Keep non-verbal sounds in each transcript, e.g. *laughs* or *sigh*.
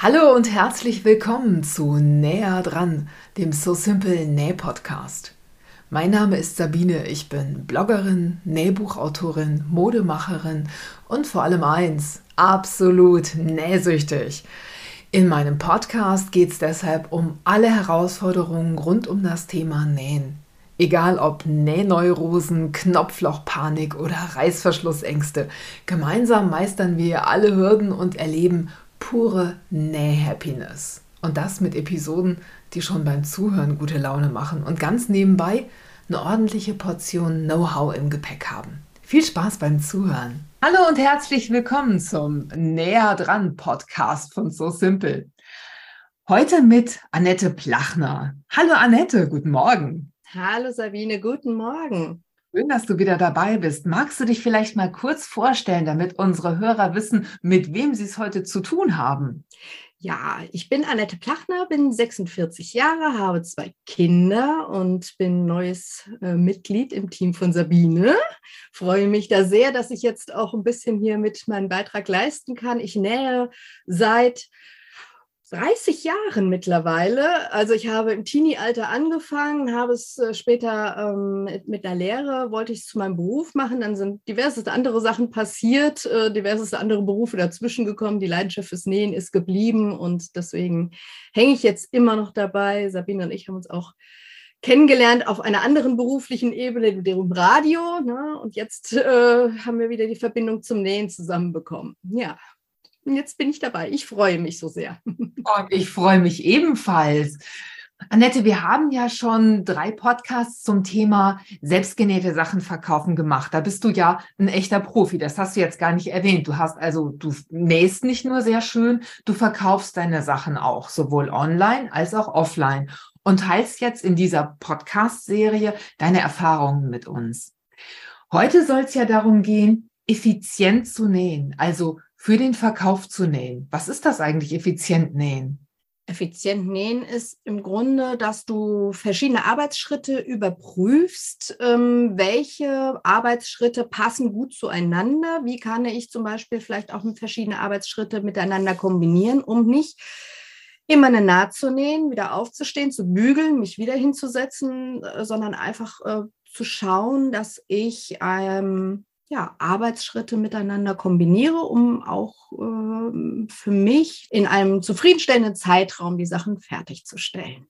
Hallo und herzlich willkommen zu Näher dran, dem So Simple Näh Podcast. Mein Name ist Sabine, ich bin Bloggerin, Nähbuchautorin, Modemacherin und vor allem eins, absolut nähsüchtig. In meinem Podcast geht es deshalb um alle Herausforderungen rund um das Thema Nähen. Egal ob Nähneurosen, Knopflochpanik oder Reißverschlussängste, gemeinsam meistern wir alle Hürden und erleben pure Näh-Happiness. Und das mit Episoden, die schon beim Zuhören gute Laune machen und ganz nebenbei eine ordentliche Portion Know-how im Gepäck haben. Viel Spaß beim Zuhören. Hallo und herzlich willkommen zum Näher dran Podcast von So Simple. Heute mit Annette Plachner. Hallo Annette, guten Morgen. Hallo Sabine, guten Morgen. Schön, dass du wieder dabei bist. Magst du dich vielleicht mal kurz vorstellen, damit unsere Hörer wissen, mit wem sie es heute zu tun haben? Ja, ich bin Annette Plachner, bin 46 Jahre, habe zwei Kinder und bin neues äh, Mitglied im Team von Sabine. Freue mich da sehr, dass ich jetzt auch ein bisschen hier mit meinem Beitrag leisten kann. Ich nähe seit 30 Jahren mittlerweile. Also ich habe im Teenie-Alter angefangen, habe es äh, später ähm, mit der Lehre, wollte ich es zu meinem Beruf machen. Dann sind diverse andere Sachen passiert, äh, diverse andere Berufe dazwischen gekommen. Die Leidenschaft fürs Nähen ist geblieben und deswegen hänge ich jetzt immer noch dabei. Sabine und ich haben uns auch kennengelernt auf einer anderen beruflichen Ebene, dem Radio. Ne? Und jetzt äh, haben wir wieder die Verbindung zum Nähen zusammenbekommen. Ja. Und jetzt bin ich dabei. Ich freue mich so sehr. Und *laughs* ich freue mich ebenfalls. Annette, wir haben ja schon drei Podcasts zum Thema selbstgenähte Sachen verkaufen gemacht. Da bist du ja ein echter Profi. Das hast du jetzt gar nicht erwähnt. Du hast also, du nähst nicht nur sehr schön, du verkaufst deine Sachen auch, sowohl online als auch offline und teilst jetzt in dieser Podcast-Serie deine Erfahrungen mit uns. Heute soll es ja darum gehen, effizient zu nähen, also für den Verkauf zu nähen. Was ist das eigentlich, effizient nähen? Effizient nähen ist im Grunde, dass du verschiedene Arbeitsschritte überprüfst, ähm, welche Arbeitsschritte passen gut zueinander. Wie kann ich zum Beispiel vielleicht auch verschiedene Arbeitsschritte miteinander kombinieren, um nicht immer eine Naht zu nähen, wieder aufzustehen, zu bügeln, mich wieder hinzusetzen, äh, sondern einfach äh, zu schauen, dass ich ähm, ja, Arbeitsschritte miteinander kombiniere, um auch äh, für mich in einem zufriedenstellenden Zeitraum die Sachen fertigzustellen.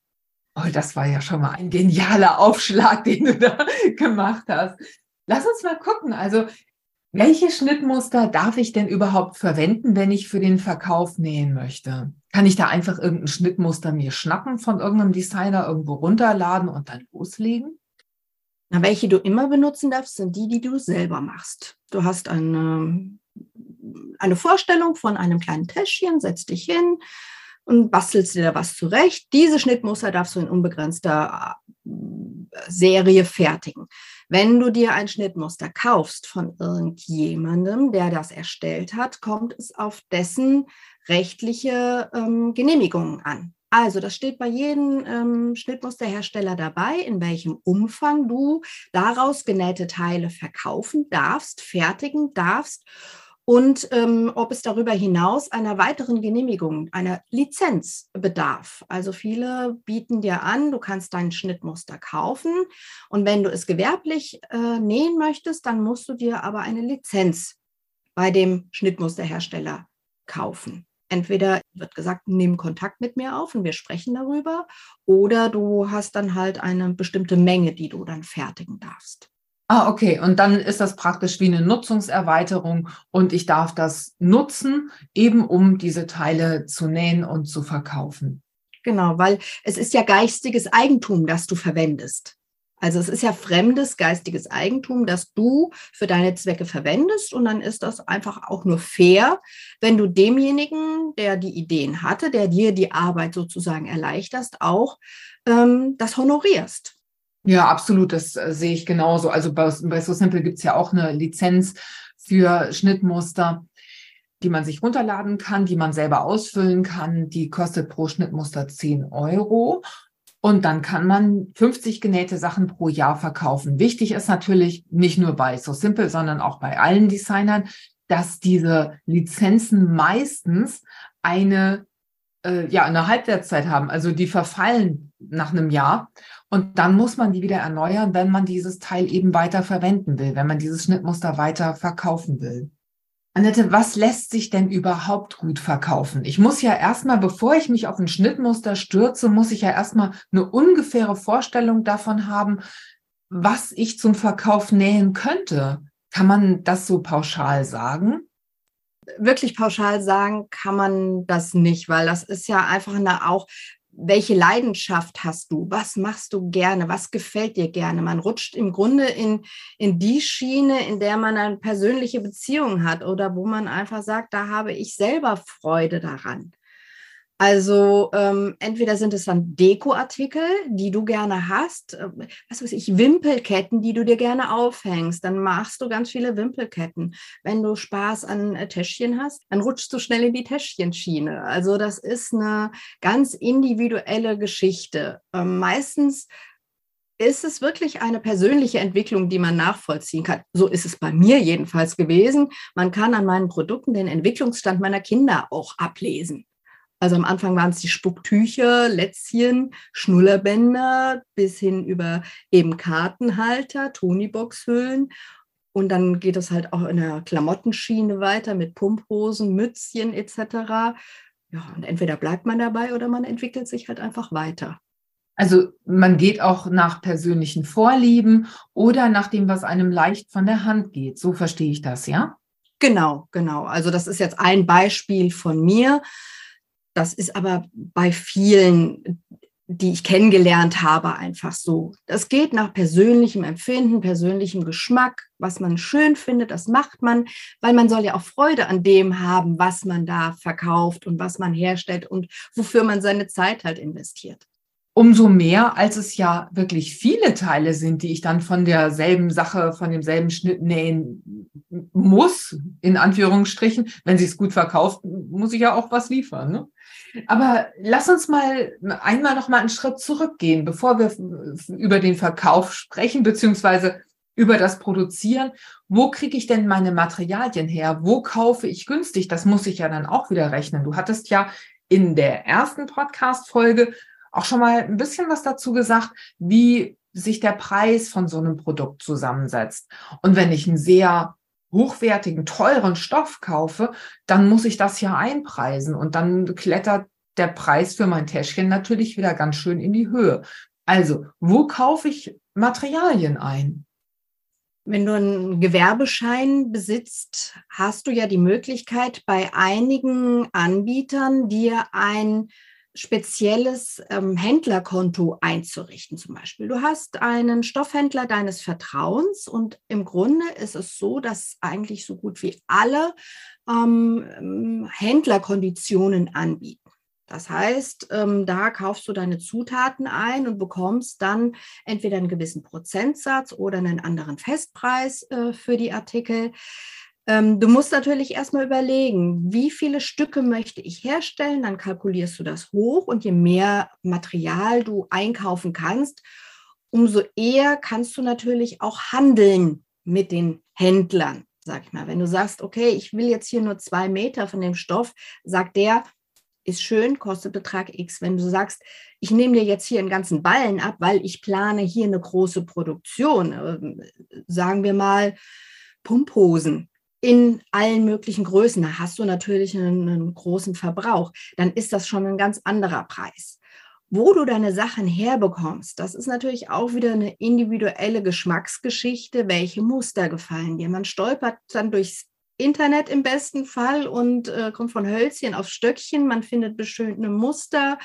Oh, das war ja schon mal ein genialer Aufschlag, *laughs* den du da gemacht hast. Lass uns mal gucken. Also, welche Schnittmuster darf ich denn überhaupt verwenden, wenn ich für den Verkauf nähen möchte? Kann ich da einfach irgendein Schnittmuster mir schnappen von irgendeinem Designer, irgendwo runterladen und dann loslegen? Na, welche du immer benutzen darfst, sind die, die du selber machst. Du hast eine, eine Vorstellung von einem kleinen Täschchen, setzt dich hin und bastelst dir da was zurecht. Diese Schnittmuster darfst du in unbegrenzter äh, Serie fertigen. Wenn du dir ein Schnittmuster kaufst von irgendjemandem, der das erstellt hat, kommt es auf dessen rechtliche ähm, Genehmigungen an. Also, das steht bei jedem ähm, Schnittmusterhersteller dabei, in welchem Umfang du daraus genähte Teile verkaufen darfst, fertigen darfst und ähm, ob es darüber hinaus einer weiteren Genehmigung, einer Lizenz bedarf. Also viele bieten dir an, du kannst dein Schnittmuster kaufen und wenn du es gewerblich äh, nähen möchtest, dann musst du dir aber eine Lizenz bei dem Schnittmusterhersteller kaufen entweder wird gesagt, nimm Kontakt mit mir auf und wir sprechen darüber, oder du hast dann halt eine bestimmte Menge, die du dann fertigen darfst. Ah, okay. Und dann ist das praktisch wie eine Nutzungserweiterung und ich darf das nutzen, eben um diese Teile zu nähen und zu verkaufen. Genau, weil es ist ja geistiges Eigentum, das du verwendest. Also es ist ja fremdes geistiges Eigentum, das du für deine Zwecke verwendest und dann ist das einfach auch nur fair, wenn du demjenigen, der die Ideen hatte, der dir die Arbeit sozusagen erleichterst, auch ähm, das honorierst. Ja, absolut, das äh, sehe ich genauso. Also bei, bei So Simple gibt es ja auch eine Lizenz für Schnittmuster die man sich runterladen kann, die man selber ausfüllen kann. Die kostet pro Schnittmuster 10 Euro. Und dann kann man 50 genähte Sachen pro Jahr verkaufen. Wichtig ist natürlich nicht nur bei So Simple, sondern auch bei allen Designern, dass diese Lizenzen meistens eine äh, ja eine Halbwertszeit haben. Also die verfallen nach einem Jahr und dann muss man die wieder erneuern, wenn man dieses Teil eben weiter verwenden will, wenn man dieses Schnittmuster weiter verkaufen will. Annette, was lässt sich denn überhaupt gut verkaufen? Ich muss ja erstmal, bevor ich mich auf ein Schnittmuster stürze, muss ich ja erstmal eine ungefähre Vorstellung davon haben, was ich zum Verkauf nähen könnte. Kann man das so pauschal sagen? Wirklich pauschal sagen kann man das nicht, weil das ist ja einfach eine auch welche Leidenschaft hast du? Was machst du gerne? Was gefällt dir gerne? Man rutscht im Grunde in, in die Schiene, in der man eine persönliche Beziehung hat oder wo man einfach sagt, da habe ich selber Freude daran. Also ähm, entweder sind es dann Dekoartikel, die du gerne hast, äh, was weiß ich, Wimpelketten, die du dir gerne aufhängst, dann machst du ganz viele Wimpelketten. Wenn du Spaß an äh, Täschchen hast, dann rutschst du schnell in die Täschchenschiene. Also das ist eine ganz individuelle Geschichte. Ähm, meistens ist es wirklich eine persönliche Entwicklung, die man nachvollziehen kann. So ist es bei mir jedenfalls gewesen. Man kann an meinen Produkten den Entwicklungsstand meiner Kinder auch ablesen. Also am Anfang waren es die Spucktücher, Lätzchen, Schnullerbänder bis hin über eben Kartenhalter, Tonybox-Hüllen. Und dann geht es halt auch in der Klamottenschiene weiter mit Pumphosen, Mützchen etc. Ja, und entweder bleibt man dabei oder man entwickelt sich halt einfach weiter. Also man geht auch nach persönlichen Vorlieben oder nach dem, was einem leicht von der Hand geht. So verstehe ich das, ja? Genau, genau. Also das ist jetzt ein Beispiel von mir. Das ist aber bei vielen, die ich kennengelernt habe, einfach so. Das geht nach persönlichem Empfinden, persönlichem Geschmack, was man schön findet, das macht man, weil man soll ja auch Freude an dem haben, was man da verkauft und was man herstellt und wofür man seine Zeit halt investiert umso mehr, als es ja wirklich viele Teile sind, die ich dann von derselben Sache, von demselben Schnitt nähen muss, in Anführungsstrichen. Wenn sie es gut verkauft, muss ich ja auch was liefern. Ne? Aber lass uns mal einmal noch mal einen Schritt zurückgehen, bevor wir über den Verkauf sprechen, beziehungsweise über das Produzieren. Wo kriege ich denn meine Materialien her? Wo kaufe ich günstig? Das muss ich ja dann auch wieder rechnen. Du hattest ja in der ersten Podcast-Folge auch schon mal ein bisschen was dazu gesagt, wie sich der Preis von so einem Produkt zusammensetzt. Und wenn ich einen sehr hochwertigen, teuren Stoff kaufe, dann muss ich das ja einpreisen und dann klettert der Preis für mein Täschchen natürlich wieder ganz schön in die Höhe. Also, wo kaufe ich Materialien ein? Wenn du einen Gewerbeschein besitzt, hast du ja die Möglichkeit, bei einigen Anbietern dir ein spezielles ähm, Händlerkonto einzurichten zum Beispiel. Du hast einen Stoffhändler deines Vertrauens und im Grunde ist es so, dass eigentlich so gut wie alle ähm, Händlerkonditionen anbieten. Das heißt, ähm, da kaufst du deine Zutaten ein und bekommst dann entweder einen gewissen Prozentsatz oder einen anderen Festpreis äh, für die Artikel. Ähm, du musst natürlich erstmal überlegen, wie viele Stücke möchte ich herstellen, dann kalkulierst du das hoch und je mehr Material du einkaufen kannst, umso eher kannst du natürlich auch handeln mit den Händlern, sag ich mal. Wenn du sagst, okay, ich will jetzt hier nur zwei Meter von dem Stoff, sagt der, ist schön, kostet Betrag X. Wenn du sagst, ich nehme dir jetzt hier einen ganzen Ballen ab, weil ich plane hier eine große Produktion, äh, sagen wir mal Pumphosen, in allen möglichen Größen, da hast du natürlich einen, einen, großen Verbrauch, dann ist das schon ein ganz anderer Preis. Wo du deine Sachen herbekommst, das ist natürlich auch wieder eine individuelle Geschmacksgeschichte, welche Muster gefallen dir. Man stolpert dann durchs Internet im besten Fall und äh, kommt von Hölzchen auf Stöckchen, man findet beschönte Muster,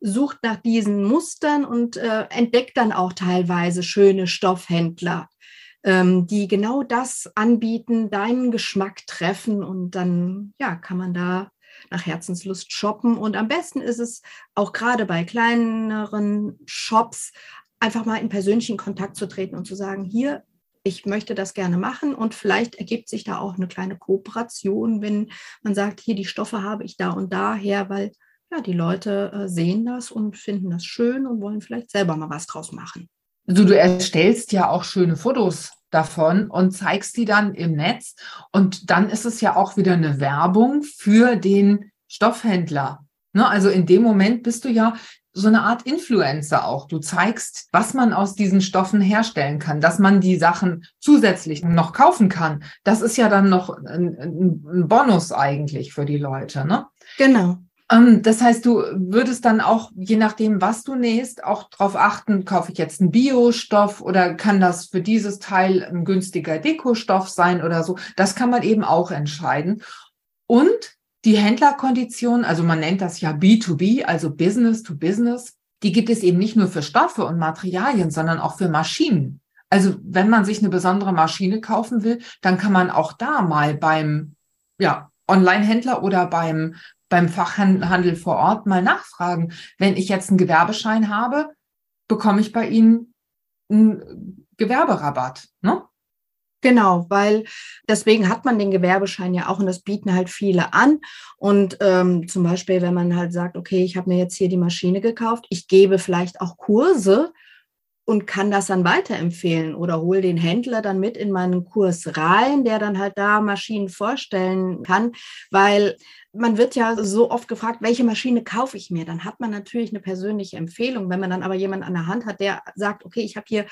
sucht nach diesen Mustern und äh, entdeckt dann auch teilweise schöne Stoffhändler ähm, die genau das anbieten, deinen Geschmack treffen und dann ja, kann man da nach Herzenslust shoppen. Und am besten ist es auch gerade bei kleineren Shops einfach mal in persönlichen Kontakt zu treten und zu sagen, hier, ich möchte das gerne machen und vielleicht ergibt sich da auch eine kleine Kooperation, wenn man sagt, hier die Stoffe habe ich da und da her, weil ja, die Leute äh, sehen das und finden das schön und wollen vielleicht selber mal was draus machen. Also du erstellst ja auch schöne Fotos davon und zeigst die dann im Netz. Und dann ist es ja auch wieder eine Werbung für den Stoffhändler. Ne? Also in dem Moment bist du ja so eine Art Influencer auch. Du zeigst, was man aus diesen Stoffen herstellen kann, dass man die Sachen zusätzlich noch kaufen kann. Das ist ja dann noch ein, ein Bonus eigentlich für die Leute, ne? Genau. Ähm, das heißt, du würdest dann auch, je nachdem, was du nähst, auch darauf achten, kaufe ich jetzt einen Biostoff oder kann das für dieses Teil ein günstiger Dekostoff sein oder so. Das kann man eben auch entscheiden. Und die Händlerkondition, also man nennt das ja B2B, also Business to Business, die gibt es eben nicht nur für Stoffe und Materialien, sondern auch für Maschinen. Also wenn man sich eine besondere Maschine kaufen will, dann kann man auch da mal beim ja, Online-Händler oder beim, beim Fachhandel vor Ort mal nachfragen. Wenn ich jetzt einen Gewerbeschein habe, bekomme ich bei Ihnen einen Gewerberabatt. Ne? Genau, weil deswegen hat man den Gewerbeschein ja auch und das bieten halt viele an. Und ähm, zum Beispiel, wenn man halt sagt, okay, ich habe mir jetzt hier die Maschine gekauft, ich gebe vielleicht auch Kurse und kann das dann weiterempfehlen oder hole den Händler dann mit in meinen Kurs rein, der dann halt da Maschinen vorstellen kann, weil man wird ja so oft gefragt, welche Maschine kaufe ich mir? Dann hat man natürlich eine persönliche Empfehlung. Wenn man dann aber jemanden an der Hand hat, der sagt, okay, ich habe hier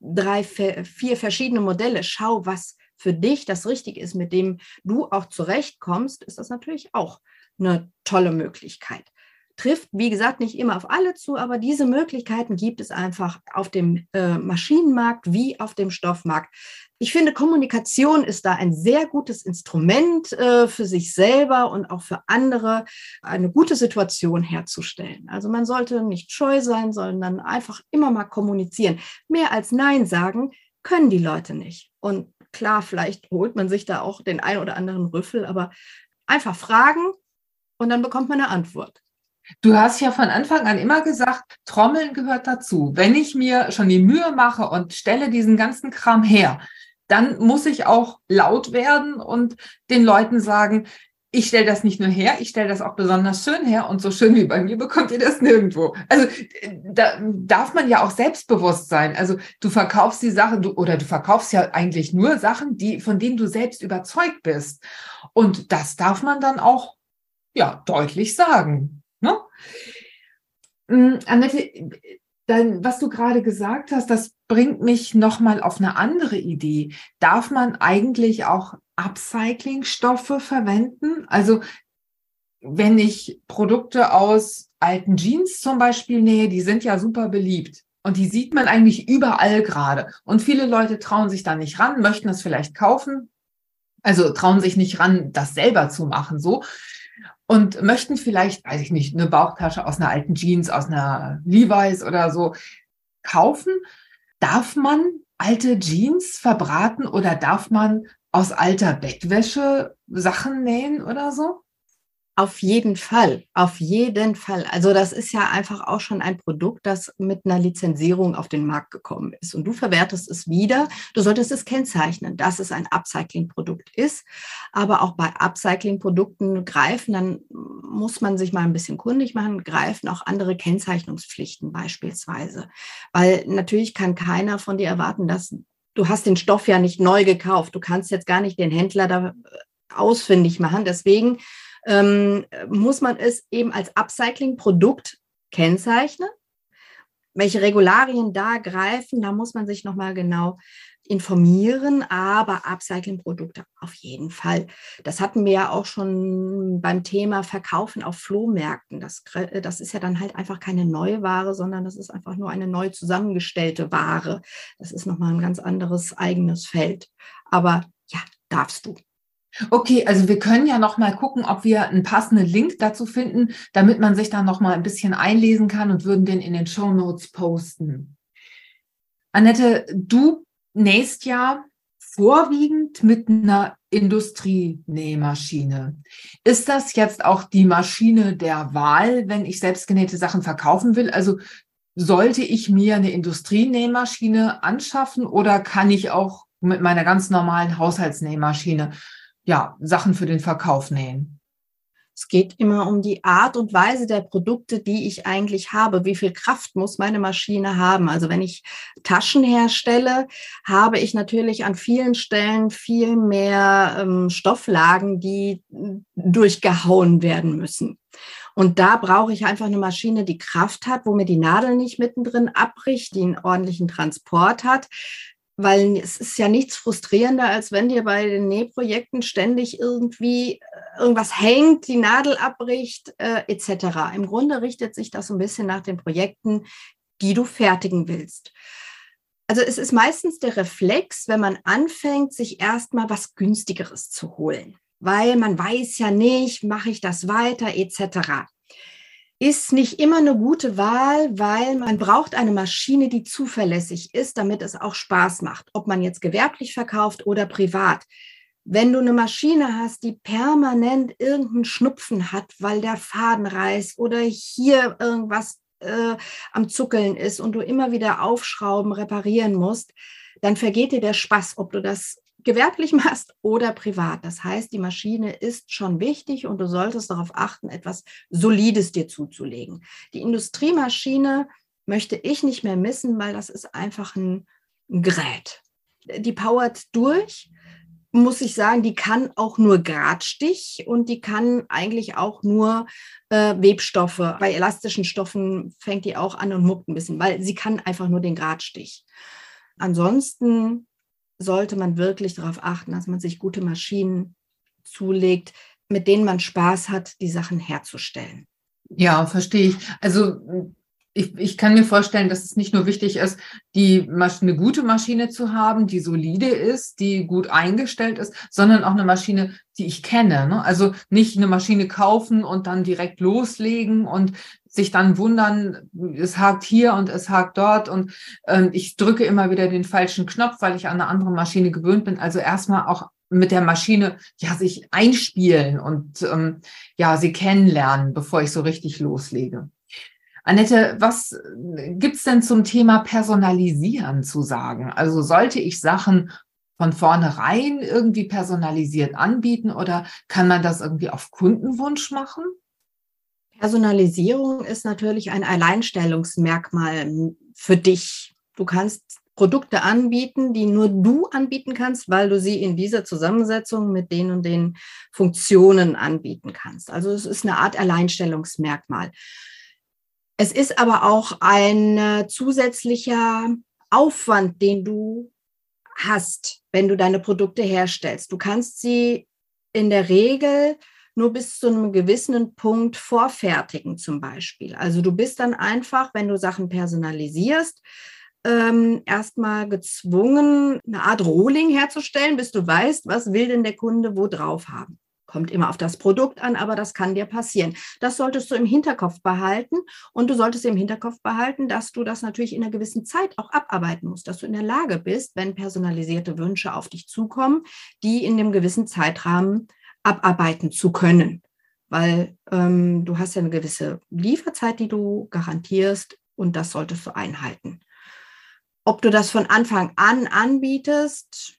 drei, vier verschiedene Modelle. Schau, was für dich das richtig ist, mit dem du auch zurechtkommst, ist das natürlich auch eine tolle Möglichkeit. Trifft, wie gesagt, nicht immer auf alle zu, aber diese Möglichkeiten gibt es einfach auf dem äh, Maschinenmarkt wie auf dem Stoffmarkt. Ich finde, Kommunikation ist da ein sehr gutes Instrument äh, für sich selber und auch für andere, eine gute Situation herzustellen. Also man sollte nicht scheu sein, sondern einfach immer mal kommunizieren. Mehr als Nein sagen können die Leute nicht. Und klar, vielleicht holt man sich da auch den ein oder anderen Rüffel, aber einfach fragen und dann bekommt man eine Antwort. Du hast ja von Anfang an immer gesagt, Trommeln gehört dazu. Wenn ich mir schon die Mühe mache und stelle diesen ganzen Kram her, dann muss ich auch laut werden und den Leuten sagen, ich stelle das nicht nur her, ich stelle das auch besonders schön her und so schön wie bei mir bekommt ihr das nirgendwo. Also da darf man ja auch selbstbewusst sein. Also du verkaufst die Sachen du, oder du verkaufst ja eigentlich nur Sachen, die von denen du selbst überzeugt bist. Und das darf man dann auch ja deutlich sagen. Mm, Annette, dann, was du gerade gesagt hast, das bringt mich nochmal auf eine andere Idee. Darf man eigentlich auch Upcycling-Stoffe verwenden? Also wenn ich Produkte aus alten Jeans zum Beispiel nähe, die sind ja super beliebt. Und die sieht man eigentlich überall gerade. Und viele Leute trauen sich da nicht ran, möchten es vielleicht kaufen. Also trauen sich nicht ran, das selber zu machen, so. Und möchten vielleicht, weiß ich nicht, eine Bauchtasche aus einer alten Jeans, aus einer Levi's oder so kaufen Darf man alte Jeans verbraten oder darf man aus alter Bettwäsche Sachen nähen oder so? Auf jeden Fall, auf jeden Fall. Also das ist ja einfach auch schon ein Produkt, das mit einer Lizenzierung auf den Markt gekommen ist. Und du verwertest es wieder. Du solltest es kennzeichnen, dass es ein Upcycling-Produkt ist. Aber auch bei Upcycling-Produkten greifen, dann muss man sich mal ein bisschen kundig machen, greifen auch andere Kennzeichnungspflichten beispielsweise. Weil natürlich kann keiner von dir erwarten, dass du hast den Stoff ja nicht neu gekauft. Du kannst jetzt gar nicht den Händler da ausfindig machen. Deswegen ähm, muss man es eben als Upcycling-Produkt kennzeichnen. Welche Regularien da greifen, da muss man sich nochmal genau informieren, aber Upcycling-Produkte auf jeden Fall. Das hatten wir ja auch schon beim Thema Verkaufen auf Flohmärkten. Das, das ist ja dann halt einfach keine neue Ware, sondern das ist einfach nur eine neu zusammengestellte Ware. Das ist nochmal ein ganz anderes eigenes Feld. Aber ja, darfst du. Okay, also wir können ja noch mal gucken, ob wir einen passenden Link dazu finden, damit man sich da noch mal ein bisschen einlesen kann und würden den in den Show Notes posten. Annette, du nähst ja vorwiegend mit einer Industrienähmaschine. Ist das jetzt auch die Maschine der Wahl, wenn ich selbstgenähte Sachen verkaufen will? Also sollte ich mir eine Industrienähmaschine anschaffen oder kann ich auch mit meiner ganz normalen Haushaltsnähmaschine ja, Sachen für den Verkauf nähen? Es geht immer um die Art und Weise der Produkte, die ich eigentlich habe. Wie viel Kraft muss meine Maschine haben? Also wenn ich Taschen herstelle, habe ich natürlich an vielen Stellen viel mehr ähm, Stofflagen, die durchgehauen werden müssen. Und da brauche ich einfach eine Maschine, die Kraft hat, wo mir die Nadel nicht mittendrin abbricht, die einen ordentlichen Transport hat. Weil es ist ja nichts frustrierender, als wenn dir bei den Nähprojekten ständig irgendwie äh, irgendwas hängt, die Nadel abbricht, äh, etc. Im Grunde richtet sich das so ein bisschen nach den Projekten, die du fertigen willst. Also es ist meistens der Reflex, wenn man anfängt, sich erstmal was günstigeres zu holen, weil man weiß ja nicht, mache ich das weiter etc. Ist nicht immer eine gute Wahl, weil man braucht eine Maschine, die zuverlässig ist, damit es auch Spaß macht, ob man jetzt gewerblich verkauft oder privat. Wenn du eine Maschine hast, die permanent irgendeinen Schnupfen hat, weil der Faden reißt oder hier irgendwas äh, am Zuckeln ist und du immer wieder aufschrauben, reparieren musst, dann vergeht dir der Spaß, ob du das gewerblich *laughs* machst oder privat. Das heißt, die Maschine ist schon wichtig und du solltest darauf achten, etwas Solides dir zuzulegen. Die Industriemaschine möchte ich nicht mehr missen, weil das ist einfach ein Gerät. Die powert durch muss ich sagen, die kann auch nur Gradstich und die kann eigentlich auch nur äh, Webstoffe. Bei elastischen Stoffen fängt die auch an und muckt ein bisschen, weil sie kann einfach nur den Gradstich. Ansonsten sollte man wirklich darauf achten, dass man sich gute Maschinen zulegt, mit denen man Spaß hat, die Sachen herzustellen. Ja, verstehe ich. Also ich, ich kann mir vorstellen, dass es nicht nur wichtig ist, die eine gute Maschine zu haben, die solide ist, die gut eingestellt ist, sondern auch eine Maschine, die ich kenne. Ne? Also nicht eine Maschine kaufen und dann direkt loslegen und sich dann wundern, es hakt hier und es hakt dort und ähm, ich drücke immer wieder den falschen Knopf, weil ich an eine andere Maschine gewöhnt bin. Also erstmal auch mit der Maschine ja sich einspielen und ähm, ja sie kennenlernen, bevor ich so richtig loslege. Annette, was gibt's denn zum Thema Personalisieren zu sagen? Also sollte ich Sachen von vornherein irgendwie personalisiert anbieten oder kann man das irgendwie auf Kundenwunsch machen? Personalisierung ist natürlich ein Alleinstellungsmerkmal für dich. Du kannst Produkte anbieten, die nur du anbieten kannst, weil du sie in dieser Zusammensetzung mit den und den Funktionen anbieten kannst. Also es ist eine Art Alleinstellungsmerkmal. Es ist aber auch ein äh, zusätzlicher Aufwand, den du hast, wenn du deine Produkte herstellst. Du kannst sie in der Regel nur bis zu einem gewissen Punkt vorfertigen, zum Beispiel. Also du bist dann einfach, wenn du Sachen personalisierst, ähm, erstmal gezwungen, eine Art Rohling herzustellen, bis du weißt, was will denn der Kunde wo drauf haben. Kommt immer auf das Produkt an, aber das kann dir passieren. Das solltest du im Hinterkopf behalten und du solltest im Hinterkopf behalten, dass du das natürlich in einer gewissen Zeit auch abarbeiten musst, dass du in der Lage bist, wenn personalisierte Wünsche auf dich zukommen, die in einem gewissen Zeitrahmen abarbeiten zu können. Weil ähm, du hast ja eine gewisse Lieferzeit, die du garantierst und das solltest du einhalten. Ob du das von Anfang an anbietest,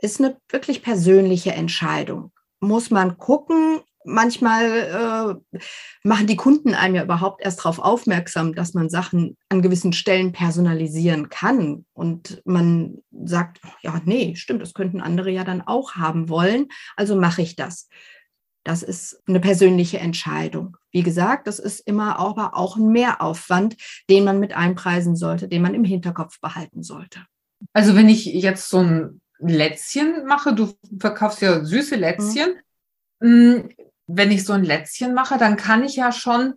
ist eine wirklich persönliche Entscheidung muss man gucken. Manchmal äh, machen die Kunden einem ja überhaupt erst darauf aufmerksam, dass man Sachen an gewissen Stellen personalisieren kann. Und man sagt, ja, nee, stimmt, das könnten andere ja dann auch haben wollen. Also mache ich das. Das ist eine persönliche Entscheidung. Wie gesagt, das ist immer aber auch ein Mehraufwand, den man mit einpreisen sollte, den man im Hinterkopf behalten sollte. Also wenn ich jetzt so ein Lätzchen mache, du verkaufst ja süße Lätzchen. Mhm. Wenn ich so ein Lätzchen mache, dann kann ich ja schon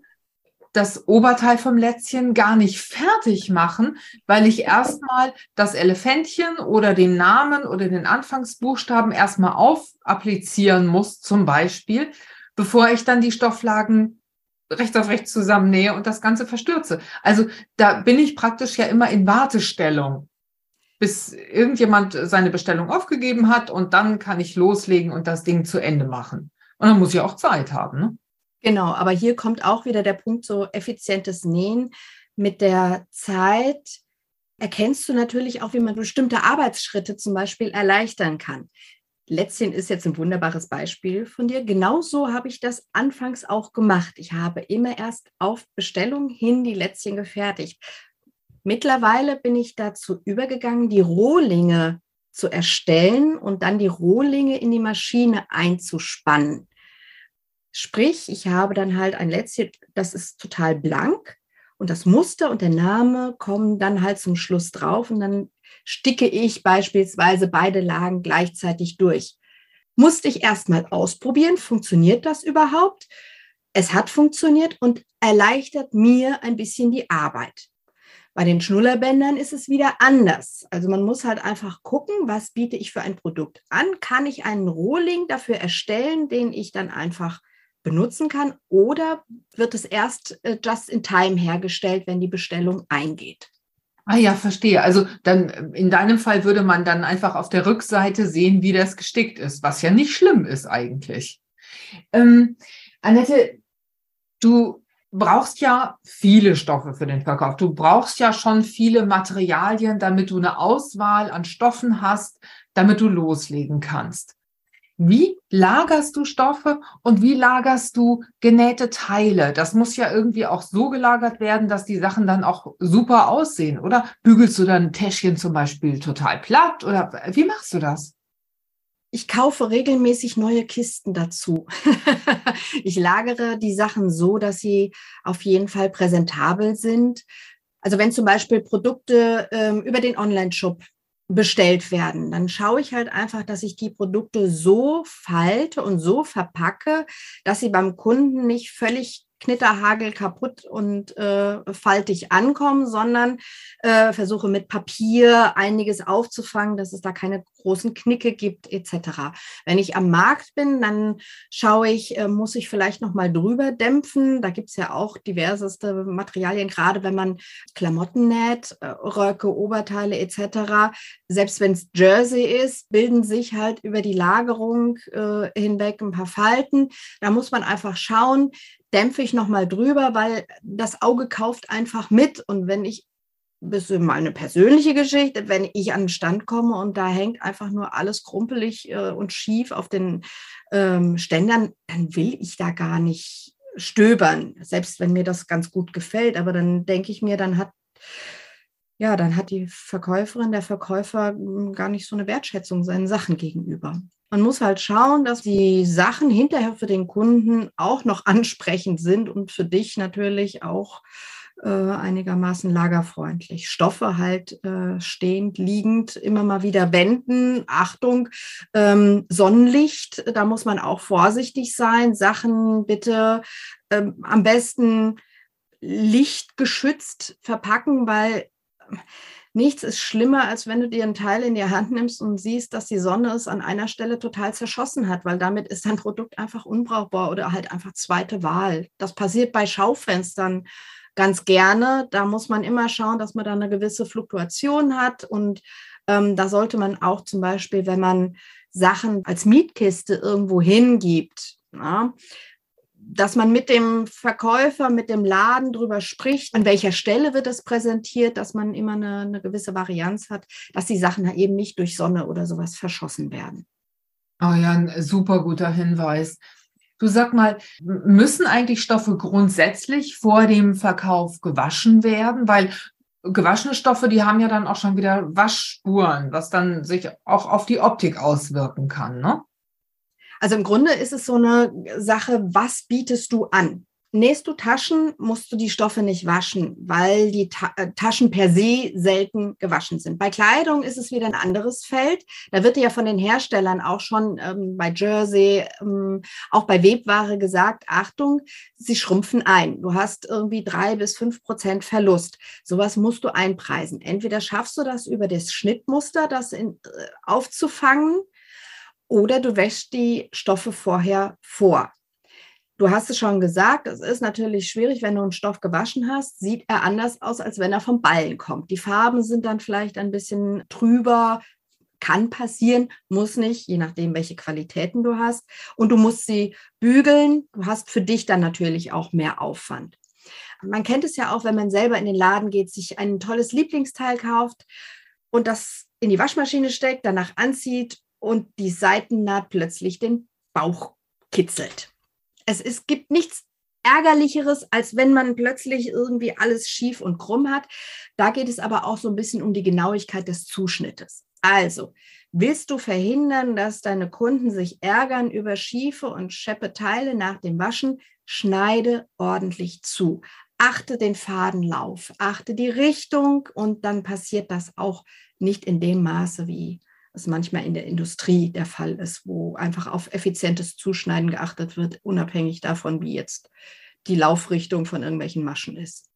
das Oberteil vom Lätzchen gar nicht fertig machen, weil ich erstmal das Elefantchen oder den Namen oder den Anfangsbuchstaben erstmal aufapplizieren muss, zum Beispiel, bevor ich dann die Stofflagen rechts auf rechts zusammennähe und das Ganze verstürze. Also da bin ich praktisch ja immer in Wartestellung bis irgendjemand seine Bestellung aufgegeben hat und dann kann ich loslegen und das Ding zu Ende machen. Und dann muss ich auch Zeit haben. Ne? Genau, aber hier kommt auch wieder der Punkt so effizientes Nähen. Mit der Zeit erkennst du natürlich auch, wie man bestimmte Arbeitsschritte zum Beispiel erleichtern kann. Lätzchen ist jetzt ein wunderbares Beispiel von dir. Genauso habe ich das anfangs auch gemacht. Ich habe immer erst auf Bestellung hin die Lätzchen gefertigt, Mittlerweile bin ich dazu übergegangen, die Rohlinge zu erstellen und dann die Rohlinge in die Maschine einzuspannen. Sprich, ich habe dann halt ein Lätzchen, das ist total blank und das Muster und der Name kommen dann halt zum Schluss drauf und dann sticke ich beispielsweise beide Lagen gleichzeitig durch. Musste ich erstmal ausprobieren, funktioniert das überhaupt? Es hat funktioniert und erleichtert mir ein bisschen die Arbeit. Bei den Schnullerbändern ist es wieder anders. Also man muss halt einfach gucken, was biete ich für ein Produkt an? Kann ich einen Rohling dafür erstellen, den ich dann einfach benutzen kann oder wird es erst äh, just in time hergestellt, wenn die Bestellung eingeht? Ah ja, verstehe. Also dann äh, in deinem Fall würde man dann einfach auf der Rückseite sehen, wie das gestickt ist, was ja nicht schlimm ist eigentlich. Ähm, Annette, du brauchst ja viele Stoffe für den Verkauf. Du brauchst ja schon viele Materialien, damit du eine Auswahl an Stoffen hast, damit du loslegen kannst. Wie lagerst du Stoffe und wie lagerst du genähte Teile? Das muss ja irgendwie auch so gelagert werden, dass die Sachen dann auch super aussehen, oder? Bügelst du dann ein Täschchen zum Beispiel total platt oder wie machst du das? Ich kaufe regelmäßig neue Kisten dazu. *laughs* ich lagere die Sachen so, dass sie auf jeden Fall präsentabel sind. Also wenn zum Beispiel Produkte ähm, über den Online-Shop bestellt werden. Dann schaue ich halt einfach, dass ich die Produkte so falte und so verpacke, dass sie beim Kunden nicht völlig Knitterhagel kaputt und äh, faltig ankommen, sondern äh, versuche mit Papier einiges aufzufangen, dass es da keine großen Knicke gibt etc. Wenn ich am Markt bin, dann schaue ich, äh, muss ich vielleicht noch mal drüber dämpfen. Da gibt es ja auch diverseste Materialien, gerade wenn man Klamotten näht, äh, Röcke, Oberteile etc. Selbst wenn es Jersey ist, bilden sich halt über die Lagerung äh, hinweg ein paar Falten. Da muss man einfach schauen, dämpfe ich nochmal drüber, weil das Auge kauft einfach mit. Und wenn ich, das ist mal eine persönliche Geschichte, wenn ich an den Stand komme und da hängt einfach nur alles krumpelig äh, und schief auf den ähm, Ständern, dann will ich da gar nicht stöbern, selbst wenn mir das ganz gut gefällt. Aber dann denke ich mir, dann hat ja, dann hat die Verkäuferin, der Verkäufer hm, gar nicht so eine Wertschätzung seinen Sachen gegenüber. Man muss halt schauen, dass die Sachen hinterher für den Kunden auch noch ansprechend sind und für dich natürlich auch äh, einigermaßen lagerfreundlich. Stoffe halt äh, stehend, liegend, immer mal wieder wenden. Achtung, ähm, Sonnenlicht, da muss man auch vorsichtig sein. Sachen bitte ähm, am besten lichtgeschützt verpacken, weil nichts ist schlimmer, als wenn du dir einen Teil in die Hand nimmst und siehst, dass die Sonne es an einer Stelle total zerschossen hat, weil damit ist dein Produkt einfach unbrauchbar oder halt einfach zweite Wahl. Das passiert bei Schaufenstern ganz gerne. Da muss man immer schauen, dass man da eine gewisse Fluktuation hat und ähm, da sollte man auch zum Beispiel, wenn man Sachen als Mietkiste irgendwo hingibt, ja, dass man mit dem Verkäufer, mit dem Laden drüber spricht, an welcher Stelle wird es präsentiert, dass man immer eine, eine gewisse Varianz hat, dass die Sachen eben nicht durch Sonne oder sowas verschossen werden. Oh ja, ein super guter Hinweis. Du sag mal, müssen eigentlich Stoffe grundsätzlich vor dem Verkauf gewaschen werden? Weil gewaschene Stoffe, die haben ja dann auch schon wieder Waschspuren, was dann sich auch auf die Optik auswirken kann, ne? Also im Grunde ist es so eine Sache, was bietest du an? Nähst du Taschen, musst du die Stoffe nicht waschen, weil die Ta äh, Taschen per se selten gewaschen sind. Bei Kleidung ist es wieder ein anderes Feld. Da wird ja von den Herstellern auch schon ähm, bei Jersey, ähm, auch bei Webware gesagt, Achtung, sie schrumpfen ein. Du hast irgendwie drei bis fünf Prozent Verlust. Sowas musst du einpreisen. Entweder schaffst du das über das Schnittmuster, das in, äh, aufzufangen, oder du wäschst die Stoffe vorher vor. Du hast es schon gesagt, es ist natürlich schwierig, wenn du einen Stoff gewaschen hast, sieht er anders aus, als wenn er vom Ballen kommt. Die Farben sind dann vielleicht ein bisschen trüber, kann passieren, muss nicht, je nachdem, welche Qualitäten du hast. Und du musst sie bügeln. Du hast für dich dann natürlich auch mehr Aufwand. Man kennt es ja auch, wenn man selber in den Laden geht, sich ein tolles Lieblingsteil kauft und das in die Waschmaschine steckt, danach anzieht und die Seitennaht plötzlich den Bauch kitzelt. Es, es gibt nichts ärgerlicheres, als wenn man plötzlich irgendwie alles schief und krumm hat. Da geht es aber auch so ein bisschen um die Genauigkeit des Zuschnittes. Also, Willst du verhindern, dass deine Kunden sich ärgern über schiefe und scheppe Teile nach dem Waschen? Schneide ordentlich zu. Achte den Fadenlauf, achte die Richtung und dann passiert das auch nicht in dem Maße, wie es manchmal in der Industrie der Fall ist, wo einfach auf effizientes Zuschneiden geachtet wird, unabhängig davon, wie jetzt die Laufrichtung von irgendwelchen Maschen ist.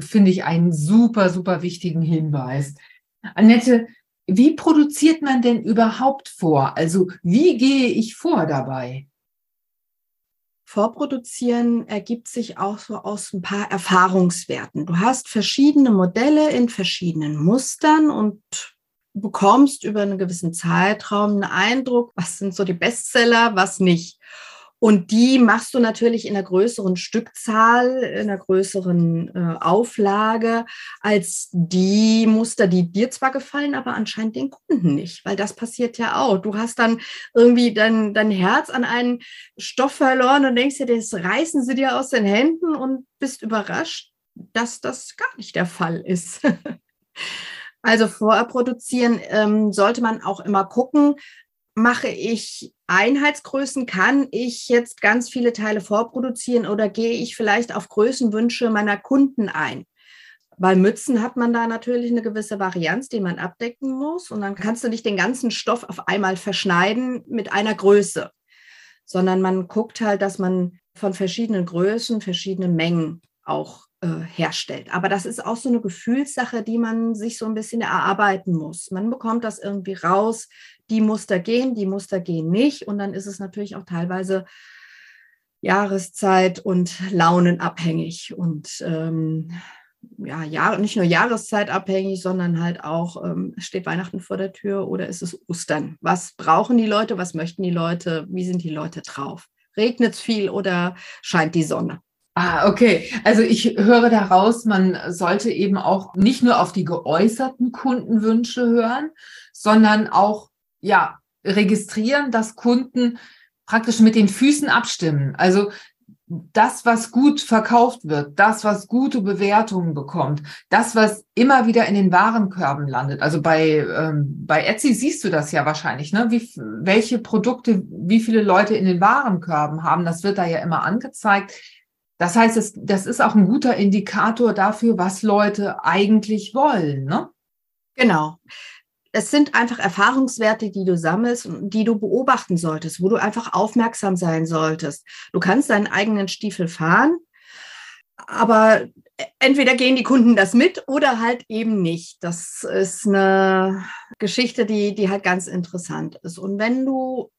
Finde ich einen super, super wichtigen Hinweis. Annette, wie produziert man denn überhaupt vor? Also wie gehe ich vor dabei? Vorproduzieren ergibt sich auch so aus ein paar Erfahrungswerten. Du hast verschiedene Modelle in verschiedenen Mustern und bekommst über einen gewissen Zeitraum einen Eindruck, was sind so die Bestseller, was nicht. Und die machst du natürlich in einer größeren Stückzahl, in einer größeren äh, Auflage als die Muster, die dir zwar gefallen, aber anscheinend den Kunden nicht, weil das passiert ja auch. Du hast dann irgendwie dein, dein Herz an einen Stoff verloren und denkst dir, das reißen sie dir aus den Händen und bist überrascht, dass das gar nicht der Fall ist. *laughs* also vorproduzieren ähm, sollte man auch immer gucken, mache ich Einheitsgrößen? Kann ich jetzt ganz viele Teile vorproduzieren oder gehe ich vielleicht auf Größenwünsche meiner Kunden ein? Bei Mützen hat man da natürlich eine gewisse Varianz, die man abdecken muss. Und dann kannst du nicht den ganzen Stoff auf einmal verschneiden mit einer Größe, sondern man guckt halt, dass man von verschiedenen Größen verschiedene Mengen auch äh, herstellt. Aber das ist auch so eine Gefühlssache, die man sich so ein bisschen erarbeiten muss. Man bekommt das irgendwie raus, die Muster gehen, die Muster gehen nicht. Und dann ist es natürlich auch teilweise Jahreszeit und Launenabhängig und ähm, ja, Jahr, nicht nur Jahreszeitabhängig, sondern halt auch, ähm, steht Weihnachten vor der Tür oder ist es Ostern? Was brauchen die Leute? Was möchten die Leute? Wie sind die Leute drauf? Regnet es viel oder scheint die Sonne? Ah, okay. Also ich höre daraus, man sollte eben auch nicht nur auf die geäußerten Kundenwünsche hören, sondern auch ja, registrieren, dass Kunden praktisch mit den Füßen abstimmen. Also das, was gut verkauft wird, das, was gute Bewertungen bekommt, das, was immer wieder in den Warenkörben landet. Also bei, ähm, bei Etsy siehst du das ja wahrscheinlich, ne? Wie, welche Produkte, wie viele Leute in den Warenkörben haben, das wird da ja immer angezeigt. Das heißt, es, das ist auch ein guter Indikator dafür, was Leute eigentlich wollen, ne? Genau es sind einfach Erfahrungswerte, die du sammelst und die du beobachten solltest, wo du einfach aufmerksam sein solltest. Du kannst deinen eigenen Stiefel fahren, aber entweder gehen die Kunden das mit oder halt eben nicht. Das ist eine Geschichte, die, die halt ganz interessant ist. Und wenn du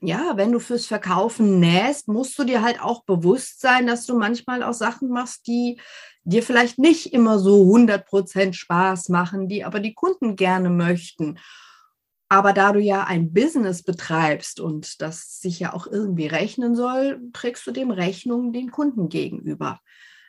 ja, wenn du fürs Verkaufen nähst, musst du dir halt auch bewusst sein, dass du manchmal auch Sachen machst, die dir vielleicht nicht immer so 100% Spaß machen, die aber die Kunden gerne möchten. Aber da du ja ein Business betreibst und das sich ja auch irgendwie rechnen soll, trägst du dem Rechnung den Kunden gegenüber.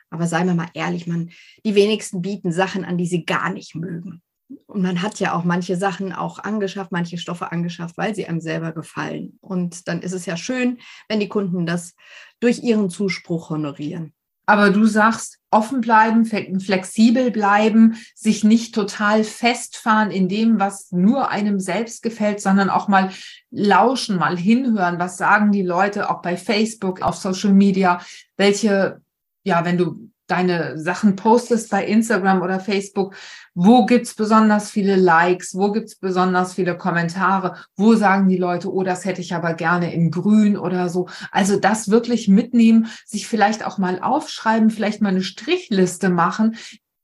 Aber seien wir mal ehrlich, man, die wenigsten bieten Sachen an, die sie gar nicht mögen. Und man hat ja auch manche Sachen auch angeschafft, manche Stoffe angeschafft, weil sie einem selber gefallen. Und dann ist es ja schön, wenn die Kunden das durch ihren Zuspruch honorieren. Aber du sagst, offen bleiben, flexibel bleiben, sich nicht total festfahren in dem, was nur einem selbst gefällt, sondern auch mal lauschen, mal hinhören, was sagen die Leute auch bei Facebook, auf Social Media, welche, ja, wenn du deine Sachen postest bei Instagram oder Facebook, wo gibt's besonders viele Likes, wo gibt's besonders viele Kommentare, wo sagen die Leute, oh, das hätte ich aber gerne in grün oder so. Also das wirklich mitnehmen, sich vielleicht auch mal aufschreiben, vielleicht mal eine Strichliste machen.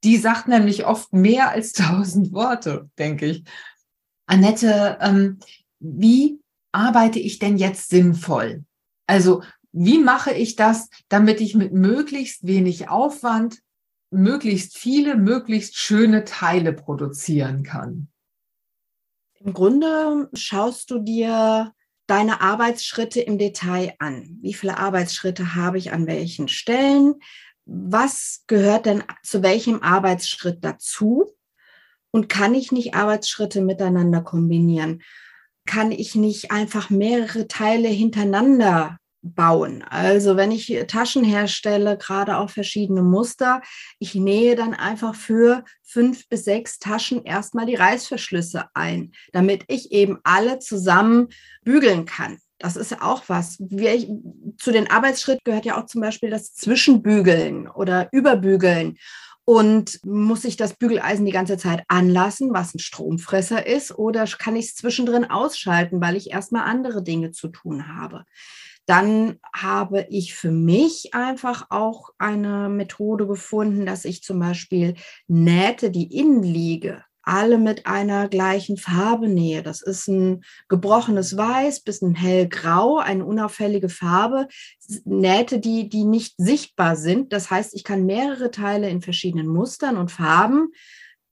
Die sagt nämlich oft mehr als *laughs* tausend Worte, denke ich. Annette, ähm, wie arbeite ich denn jetzt sinnvoll? Also wie mache ich das, damit ich mit möglichst wenig Aufwand möglichst viele, möglichst schöne Teile produzieren kann? Im Grunde schaust du dir deine Arbeitsschritte im Detail an. Wie viele Arbeitsschritte habe ich an welchen Stellen? Was gehört denn zu welchem Arbeitsschritt dazu? Und kann ich nicht Arbeitsschritte miteinander kombinieren? Kann ich nicht einfach mehrere Teile hintereinander bauen. Also wenn ich Taschen herstelle, gerade auch verschiedene Muster, ich nähe dann einfach für fünf bis sechs Taschen erstmal die Reißverschlüsse ein, damit ich eben alle zusammen bügeln kann. Das ist auch was. Wir, zu den Arbeitsschritten gehört ja auch zum Beispiel das Zwischenbügeln oder Überbügeln. Und muss ich das Bügeleisen die ganze Zeit anlassen, was ein Stromfresser ist, oder kann ich es zwischendrin ausschalten, weil ich erstmal andere Dinge zu tun habe? Dann habe ich für mich einfach auch eine Methode gefunden, dass ich zum Beispiel Nähte, die innen liege, alle mit einer gleichen Farbe nähe. Das ist ein gebrochenes Weiß bis ein hellgrau, eine unauffällige Farbe. Nähte, die, die nicht sichtbar sind. Das heißt, ich kann mehrere Teile in verschiedenen Mustern und Farben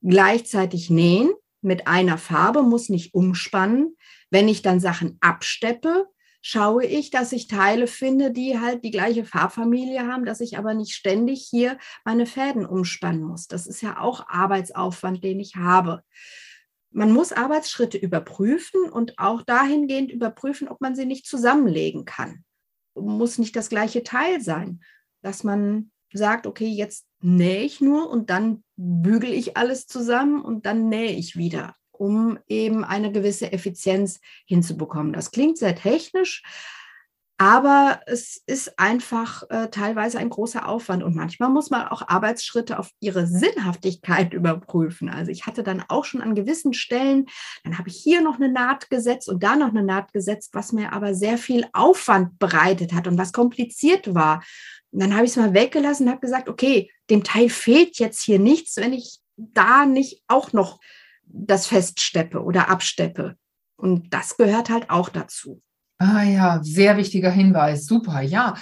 gleichzeitig nähen mit einer Farbe, muss nicht umspannen. Wenn ich dann Sachen absteppe, schaue ich, dass ich Teile finde, die halt die gleiche Farbfamilie haben, dass ich aber nicht ständig hier meine Fäden umspannen muss. Das ist ja auch Arbeitsaufwand, den ich habe. Man muss Arbeitsschritte überprüfen und auch dahingehend überprüfen, ob man sie nicht zusammenlegen kann. Muss nicht das gleiche Teil sein, dass man sagt, okay, jetzt nähe ich nur und dann bügele ich alles zusammen und dann nähe ich wieder um eben eine gewisse Effizienz hinzubekommen. Das klingt sehr technisch, aber es ist einfach äh, teilweise ein großer Aufwand und manchmal muss man auch Arbeitsschritte auf ihre Sinnhaftigkeit *laughs* überprüfen. Also ich hatte dann auch schon an gewissen Stellen, dann habe ich hier noch eine Naht gesetzt und da noch eine Naht gesetzt, was mir aber sehr viel Aufwand bereitet hat und was kompliziert war. Und dann habe ich es mal weggelassen und habe gesagt, okay, dem Teil fehlt jetzt hier nichts, wenn ich da nicht auch noch das feststeppe oder absteppe. Und das gehört halt auch dazu. Ah ja, sehr wichtiger Hinweis. Super, ja.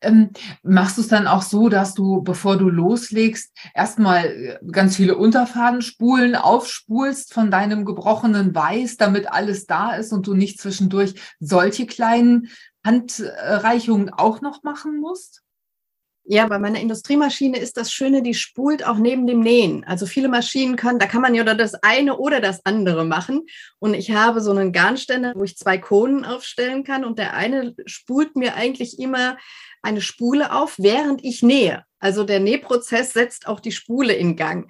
Ähm, machst du es dann auch so, dass du, bevor du loslegst, erstmal äh, ganz viele Unterfadenspulen aufspulst von deinem gebrochenen Weiß, damit alles da ist und du nicht zwischendurch solche kleinen Handreichungen auch noch machen musst? Ja, bei meiner Industriemaschine ist das Schöne, die spult auch neben dem Nähen. Also viele Maschinen können, da kann man ja oder das eine oder das andere machen. Und ich habe so einen Garnständer, wo ich zwei Kohlen aufstellen kann und der eine spult mir eigentlich immer eine Spule auf, während ich nähe. Also der Nähprozess setzt auch die Spule in Gang.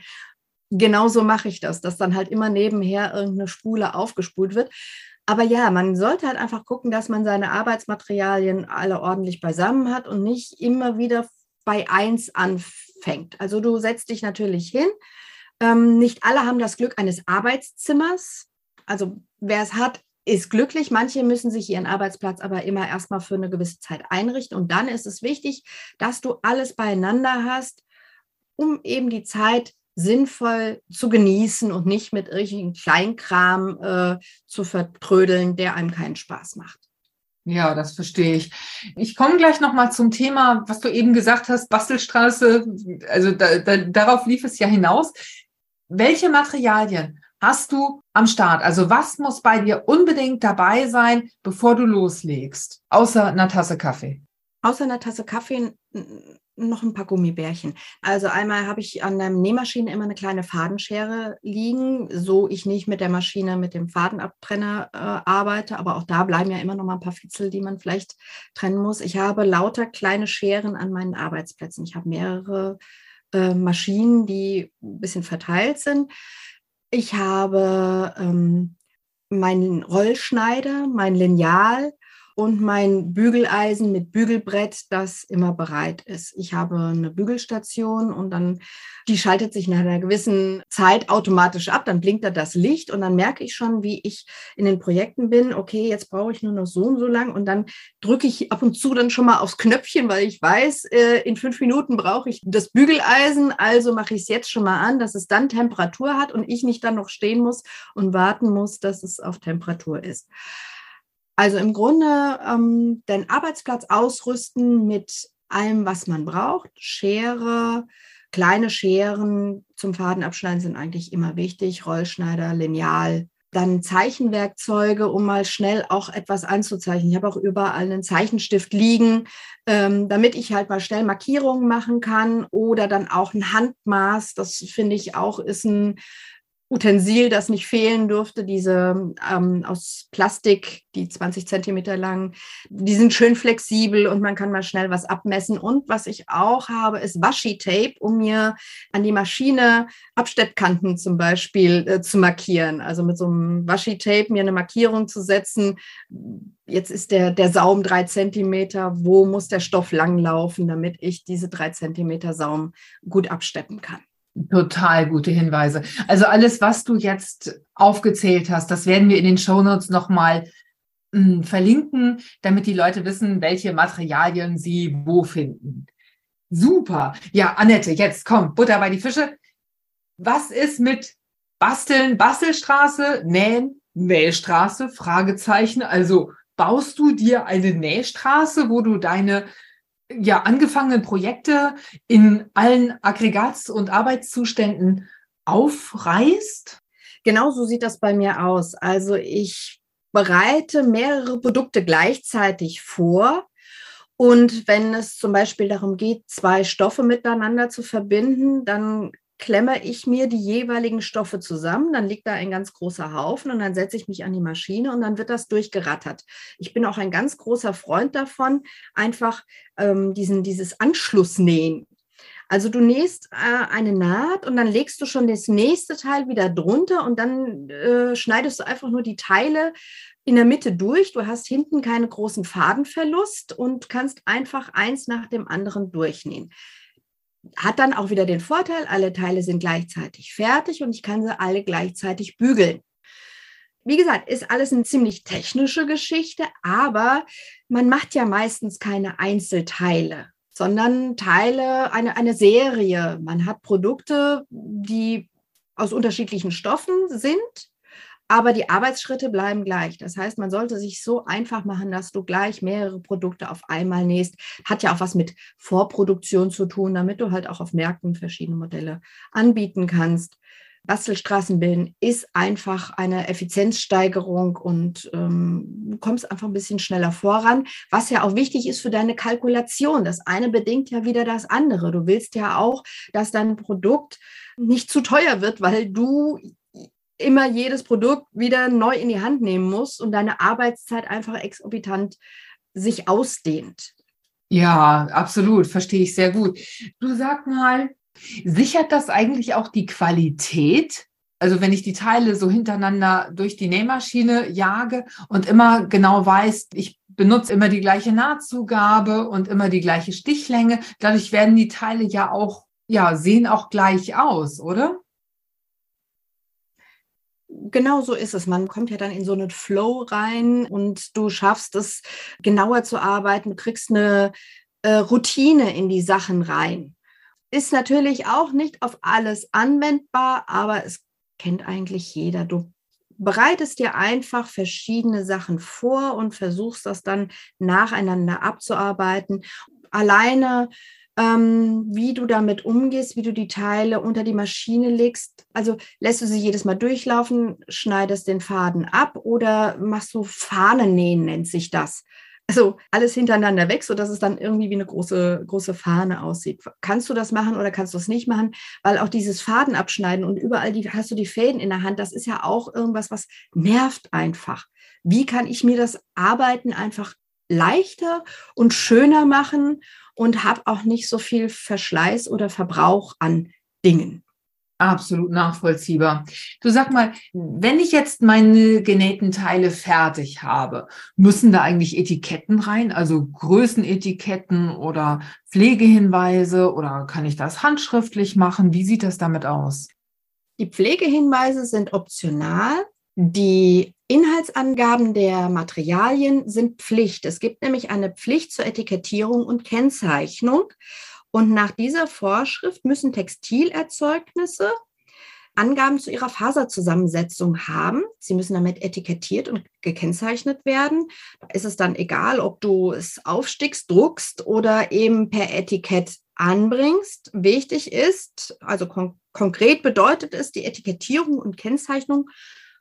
Genauso mache ich das, dass dann halt immer nebenher irgendeine Spule aufgespult wird. Aber ja, man sollte halt einfach gucken, dass man seine Arbeitsmaterialien alle ordentlich beisammen hat und nicht immer wieder bei 1 anfängt. Also du setzt dich natürlich hin. Ähm, nicht alle haben das Glück eines Arbeitszimmers. Also wer es hat, ist glücklich. Manche müssen sich ihren Arbeitsplatz aber immer erstmal für eine gewisse Zeit einrichten. Und dann ist es wichtig, dass du alles beieinander hast, um eben die Zeit sinnvoll zu genießen und nicht mit irgendwelchen Kleinkram äh, zu vertrödeln, der einem keinen Spaß macht. Ja, das verstehe ich. Ich komme gleich nochmal zum Thema, was du eben gesagt hast, Bastelstraße. Also da, da, darauf lief es ja hinaus. Welche Materialien hast du am Start? Also was muss bei dir unbedingt dabei sein, bevor du loslegst? Außer einer Tasse Kaffee. Außer einer Tasse Kaffee noch ein paar Gummibärchen. Also einmal habe ich an der Nähmaschine immer eine kleine Fadenschere liegen, so ich nicht mit der Maschine mit dem Fadenabtrenner äh, arbeite, aber auch da bleiben ja immer noch mal ein paar Fitzel, die man vielleicht trennen muss. Ich habe lauter kleine Scheren an meinen Arbeitsplätzen. Ich habe mehrere äh, Maschinen, die ein bisschen verteilt sind. Ich habe ähm, meinen Rollschneider, mein Lineal und mein Bügeleisen mit Bügelbrett, das immer bereit ist. Ich habe eine Bügelstation und dann, die schaltet sich nach einer gewissen Zeit automatisch ab. Dann blinkt da das Licht und dann merke ich schon, wie ich in den Projekten bin. Okay, jetzt brauche ich nur noch so und so lang und dann drücke ich ab und zu dann schon mal aufs Knöpfchen, weil ich weiß, äh, in fünf Minuten brauche ich das Bügeleisen. Also mache ich es jetzt schon mal an, dass es dann Temperatur hat und ich nicht dann noch stehen muss und warten muss, dass es auf Temperatur ist. Also im Grunde ähm, den Arbeitsplatz ausrüsten mit allem, was man braucht. Schere, kleine Scheren zum Fadenabschneiden sind eigentlich immer wichtig. Rollschneider, Lineal, dann Zeichenwerkzeuge, um mal schnell auch etwas anzuzeichnen. Ich habe auch überall einen Zeichenstift liegen, ähm, damit ich halt mal schnell Markierungen machen kann oder dann auch ein Handmaß. Das finde ich auch ist ein Utensil, das nicht fehlen durfte, diese ähm, aus Plastik, die 20 Zentimeter lang, die sind schön flexibel und man kann mal schnell was abmessen. Und was ich auch habe, ist Washi-Tape, um mir an die Maschine Absteppkanten zum Beispiel äh, zu markieren. Also mit so einem Washi-Tape mir eine Markierung zu setzen. Jetzt ist der, der Saum drei Zentimeter. Wo muss der Stoff langlaufen, damit ich diese drei Zentimeter Saum gut absteppen kann? Total gute Hinweise. Also alles, was du jetzt aufgezählt hast, das werden wir in den Shownotes nochmal hm, verlinken, damit die Leute wissen, welche Materialien sie wo finden. Super. Ja, Annette, jetzt komm, Butter bei die Fische. Was ist mit Basteln, Bastelstraße, Nähen, Nähstraße? Fragezeichen. Also baust du dir eine Nähstraße, wo du deine ja, angefangenen Projekte in allen Aggregats- und Arbeitszuständen aufreißt? Genau so sieht das bei mir aus. Also ich bereite mehrere Produkte gleichzeitig vor. Und wenn es zum Beispiel darum geht, zwei Stoffe miteinander zu verbinden, dann klemme ich mir die jeweiligen Stoffe zusammen, dann liegt da ein ganz großer Haufen und dann setze ich mich an die Maschine und dann wird das durchgerattert. Ich bin auch ein ganz großer Freund davon, einfach ähm, diesen, dieses Anschlussnähen. Also du nähst äh, eine Naht und dann legst du schon das nächste Teil wieder drunter und dann äh, schneidest du einfach nur die Teile in der Mitte durch. Du hast hinten keinen großen Fadenverlust und kannst einfach eins nach dem anderen durchnähen hat dann auch wieder den Vorteil, alle Teile sind gleichzeitig fertig und ich kann sie alle gleichzeitig bügeln. Wie gesagt, ist alles eine ziemlich technische Geschichte, aber man macht ja meistens keine Einzelteile, sondern Teile, eine, eine Serie. Man hat Produkte, die aus unterschiedlichen Stoffen sind aber die Arbeitsschritte bleiben gleich. Das heißt, man sollte sich so einfach machen, dass du gleich mehrere Produkte auf einmal nähst. Hat ja auch was mit Vorproduktion zu tun, damit du halt auch auf Märkten verschiedene Modelle anbieten kannst. Bastelstraßen bilden ist einfach eine Effizienzsteigerung und ähm, du kommst einfach ein bisschen schneller voran, was ja auch wichtig ist für deine Kalkulation. Das eine bedingt ja wieder das andere. Du willst ja auch, dass dein Produkt nicht zu teuer wird, weil du immer jedes Produkt wieder neu in die Hand nehmen musst und deine Arbeitszeit einfach exorbitant sich ausdehnt. Ja, absolut, verstehe ich sehr gut. Du sag mal, sichert das eigentlich auch die Qualität? Also wenn ich die Teile so hintereinander durch die Nähmaschine jage und immer genau weiß, ich benutze immer die gleiche Nahtzugabe und immer die gleiche Stichlänge, dadurch werden die Teile ja auch, ja, sehen auch gleich aus, oder? Genau so ist es. Man kommt ja dann in so einen Flow rein und du schaffst es, genauer zu arbeiten, du kriegst eine äh, Routine in die Sachen rein. Ist natürlich auch nicht auf alles anwendbar, aber es kennt eigentlich jeder. Du bereitest dir einfach verschiedene Sachen vor und versuchst das dann nacheinander abzuarbeiten. Alleine ähm, wie du damit umgehst, wie du die Teile unter die Maschine legst. Also lässt du sie jedes Mal durchlaufen, schneidest den Faden ab oder machst du Fahnennähen, nennt sich das. Also alles hintereinander weg, sodass es dann irgendwie wie eine große, große Fahne aussieht. Kannst du das machen oder kannst du es nicht machen? Weil auch dieses Faden abschneiden und überall die, hast du die Fäden in der Hand, das ist ja auch irgendwas, was nervt einfach. Wie kann ich mir das Arbeiten einfach leichter und schöner machen und habe auch nicht so viel Verschleiß oder Verbrauch an Dingen. Absolut nachvollziehbar. Du sag mal, wenn ich jetzt meine genähten Teile fertig habe, müssen da eigentlich Etiketten rein, also Größenetiketten oder Pflegehinweise oder kann ich das handschriftlich machen? Wie sieht das damit aus? Die Pflegehinweise sind optional. Die Inhaltsangaben der Materialien sind Pflicht. Es gibt nämlich eine Pflicht zur Etikettierung und Kennzeichnung. Und nach dieser Vorschrift müssen Textilerzeugnisse Angaben zu ihrer Faserzusammensetzung haben. Sie müssen damit etikettiert und gekennzeichnet werden. Da ist es dann egal, ob du es aufstickst, druckst oder eben per Etikett anbringst. Wichtig ist, also kon konkret bedeutet es, die Etikettierung und Kennzeichnung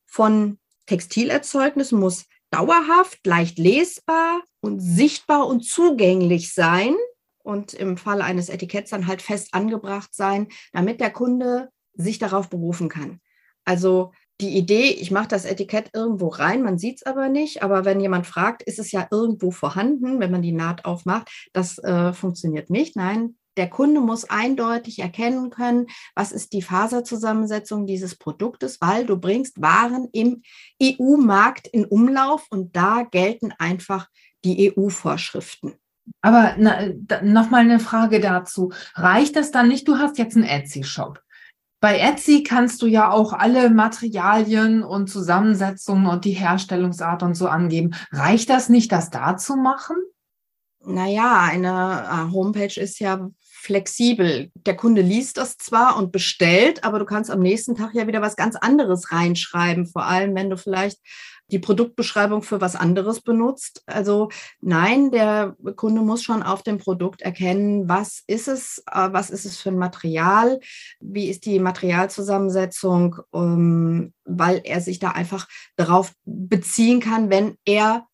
von Textilerzeugnissen muss dauerhaft, leicht lesbar und sichtbar und zugänglich sein und im Fall eines Etiketts dann halt fest angebracht sein, damit der Kunde sich darauf berufen kann. Also die Idee, ich mache das Etikett irgendwo rein, man sieht es aber nicht, aber wenn jemand fragt, ist es ja irgendwo vorhanden, wenn man die Naht aufmacht, das äh, funktioniert nicht. Nein, der Kunde muss eindeutig erkennen können, was ist die Faserzusammensetzung dieses Produktes, weil du bringst Waren im EU-Markt in Umlauf und da gelten einfach die EU-Vorschriften. Aber nochmal eine Frage dazu. Reicht das dann nicht? Du hast jetzt einen Etsy-Shop. Bei Etsy kannst du ja auch alle Materialien und Zusammensetzungen und die Herstellungsart und so angeben. Reicht das nicht, das da zu machen? Naja, eine äh, Homepage ist ja flexibel. Der Kunde liest das zwar und bestellt, aber du kannst am nächsten Tag ja wieder was ganz anderes reinschreiben, vor allem wenn du vielleicht die Produktbeschreibung für was anderes benutzt. Also nein, der Kunde muss schon auf dem Produkt erkennen, was ist es, äh, was ist es für ein Material, wie ist die Materialzusammensetzung, ähm, weil er sich da einfach darauf beziehen kann, wenn er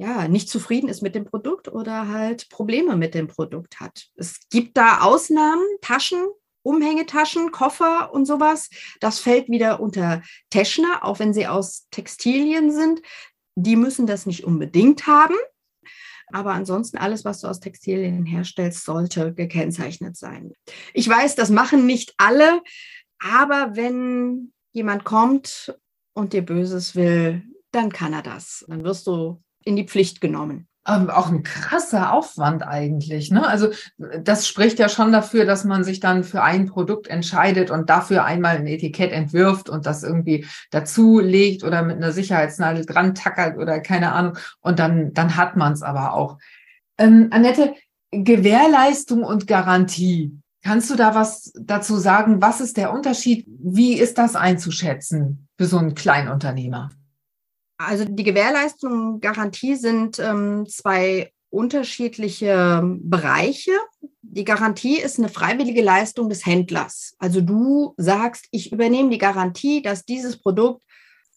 ja, nicht zufrieden ist mit dem Produkt oder halt Probleme mit dem Produkt hat. Es gibt da Ausnahmen, Taschen, Umhängetaschen, Koffer und sowas. Das fällt wieder unter Teschner, auch wenn sie aus Textilien sind. Die müssen das nicht unbedingt haben. Aber ansonsten alles, was du aus Textilien herstellst, sollte gekennzeichnet sein. Ich weiß, das machen nicht alle, aber wenn jemand kommt und dir Böses will, dann kann er das. Dann wirst du in die Pflicht genommen. Ähm, auch ein krasser Aufwand eigentlich. Ne? Also das spricht ja schon dafür, dass man sich dann für ein Produkt entscheidet und dafür einmal ein Etikett entwirft und das irgendwie dazu legt oder mit einer Sicherheitsnadel dran tackert oder keine Ahnung. Und dann, dann hat man es aber auch. Ähm, Annette, Gewährleistung und Garantie. Kannst du da was dazu sagen? Was ist der Unterschied? Wie ist das einzuschätzen für so einen Kleinunternehmer? Also die Gewährleistung und Garantie sind ähm, zwei unterschiedliche Bereiche. Die Garantie ist eine freiwillige Leistung des Händlers. Also du sagst, ich übernehme die Garantie, dass dieses Produkt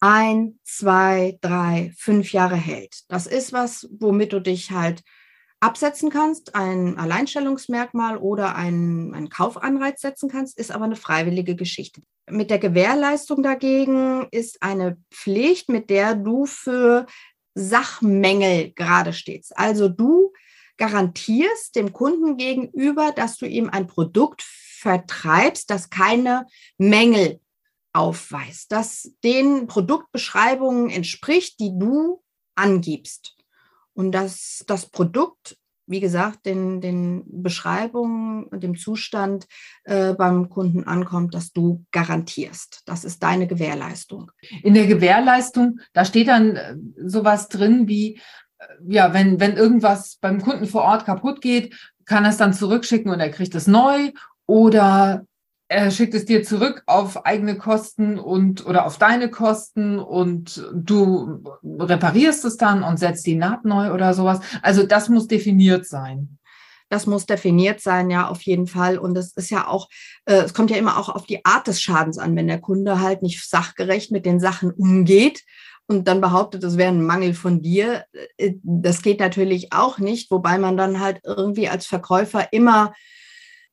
ein, zwei, drei, fünf Jahre hält. Das ist was, womit du dich halt absetzen kannst, ein Alleinstellungsmerkmal oder einen, einen Kaufanreiz setzen kannst, ist aber eine freiwillige Geschichte. Mit der Gewährleistung dagegen ist eine Pflicht, mit der du für Sachmängel gerade stehst. Also du garantierst dem Kunden gegenüber, dass du ihm ein Produkt vertreibst, das keine Mängel aufweist, das den Produktbeschreibungen entspricht, die du angibst und dass das Produkt, wie gesagt, den, den Beschreibungen und dem Zustand äh, beim Kunden ankommt, dass du garantierst. Das ist deine Gewährleistung. In der Gewährleistung, da steht dann äh, sowas drin wie, äh, ja, wenn, wenn irgendwas beim Kunden vor Ort kaputt geht, kann er es dann zurückschicken und er kriegt es neu oder er schickt es dir zurück auf eigene Kosten und oder auf deine Kosten und du reparierst es dann und setzt die Naht neu oder sowas. Also das muss definiert sein. Das muss definiert sein, ja, auf jeden Fall. Und es ist ja auch, äh, es kommt ja immer auch auf die Art des Schadens an, wenn der Kunde halt nicht sachgerecht mit den Sachen umgeht und dann behauptet, es wäre ein Mangel von dir. Äh, das geht natürlich auch nicht, wobei man dann halt irgendwie als Verkäufer immer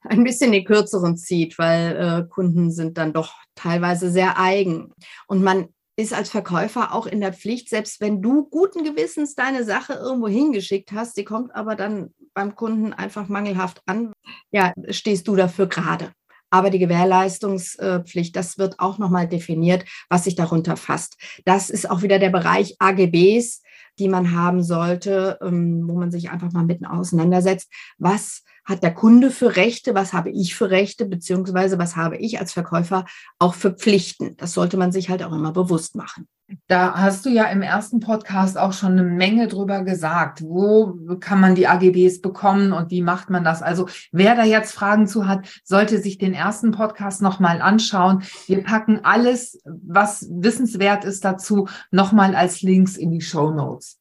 ein bisschen die kürzeren zieht, weil äh, Kunden sind dann doch teilweise sehr eigen. Und man ist als Verkäufer auch in der Pflicht, selbst wenn du guten Gewissens deine Sache irgendwo hingeschickt hast, sie kommt aber dann beim Kunden einfach mangelhaft an, ja, stehst du dafür gerade. Aber die Gewährleistungspflicht, das wird auch nochmal definiert, was sich darunter fasst. Das ist auch wieder der Bereich AGBs, die man haben sollte, ähm, wo man sich einfach mal mitten auseinandersetzt. Was hat der Kunde für Rechte, was habe ich für Rechte, beziehungsweise was habe ich als Verkäufer auch für Pflichten. Das sollte man sich halt auch immer bewusst machen. Da hast du ja im ersten Podcast auch schon eine Menge drüber gesagt. Wo kann man die AGBs bekommen und wie macht man das? Also wer da jetzt Fragen zu hat, sollte sich den ersten Podcast nochmal anschauen. Wir packen alles, was wissenswert ist dazu, nochmal als Links in die Show Notes.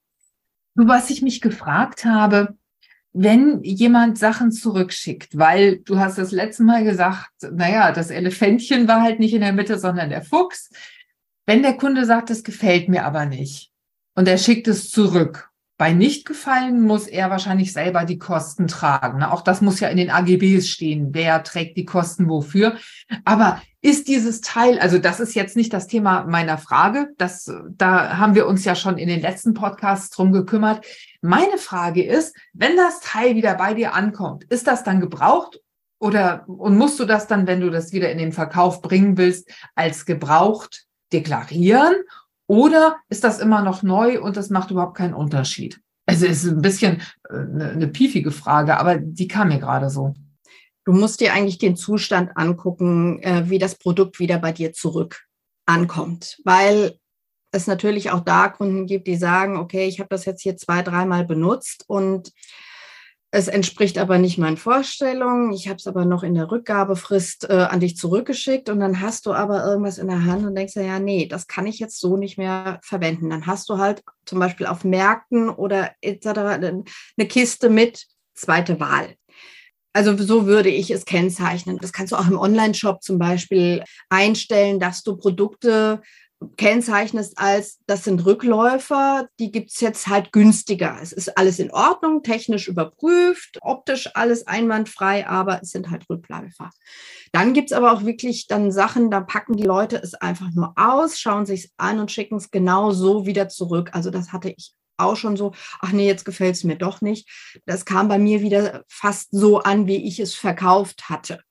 Was ich mich gefragt habe, wenn jemand Sachen zurückschickt, weil du hast das letzte Mal gesagt, naja, das Elefantchen war halt nicht in der Mitte, sondern der Fuchs. Wenn der Kunde sagt, das gefällt mir aber nicht und er schickt es zurück bei nicht gefallen muss er wahrscheinlich selber die Kosten tragen. Ne? Auch das muss ja in den AGBs stehen. Wer trägt die Kosten wofür? Aber ist dieses Teil, also das ist jetzt nicht das Thema meiner Frage. Das, da haben wir uns ja schon in den letzten Podcasts drum gekümmert. Meine Frage ist, wenn das Teil wieder bei dir ankommt, ist das dann gebraucht oder, und musst du das dann, wenn du das wieder in den Verkauf bringen willst, als gebraucht deklarieren? Oder ist das immer noch neu und das macht überhaupt keinen Unterschied? Also ist ein bisschen eine, äh, eine piefige Frage, aber die kam mir gerade so. Du musst dir eigentlich den Zustand angucken, äh, wie das Produkt wieder bei dir zurück ankommt, weil es natürlich auch da Kunden gibt, die sagen, okay, ich habe das jetzt hier zwei, dreimal benutzt und es entspricht aber nicht meinen Vorstellungen. Ich habe es aber noch in der Rückgabefrist äh, an dich zurückgeschickt und dann hast du aber irgendwas in der Hand und denkst ja, nee, das kann ich jetzt so nicht mehr verwenden. Dann hast du halt zum Beispiel auf Märkten oder etc. eine Kiste mit zweite Wahl. Also so würde ich es kennzeichnen. Das kannst du auch im Online-Shop zum Beispiel einstellen, dass du Produkte kennzeichnest als, das sind Rückläufer, die gibt's jetzt halt günstiger. Es ist alles in Ordnung, technisch überprüft, optisch alles einwandfrei, aber es sind halt Rückläufer. Dann gibt's aber auch wirklich dann Sachen, da packen die Leute es einfach nur aus, schauen sich's an und schicken es genau so wieder zurück. Also das hatte ich auch schon so, ach nee, jetzt gefällt's mir doch nicht. Das kam bei mir wieder fast so an, wie ich es verkauft hatte.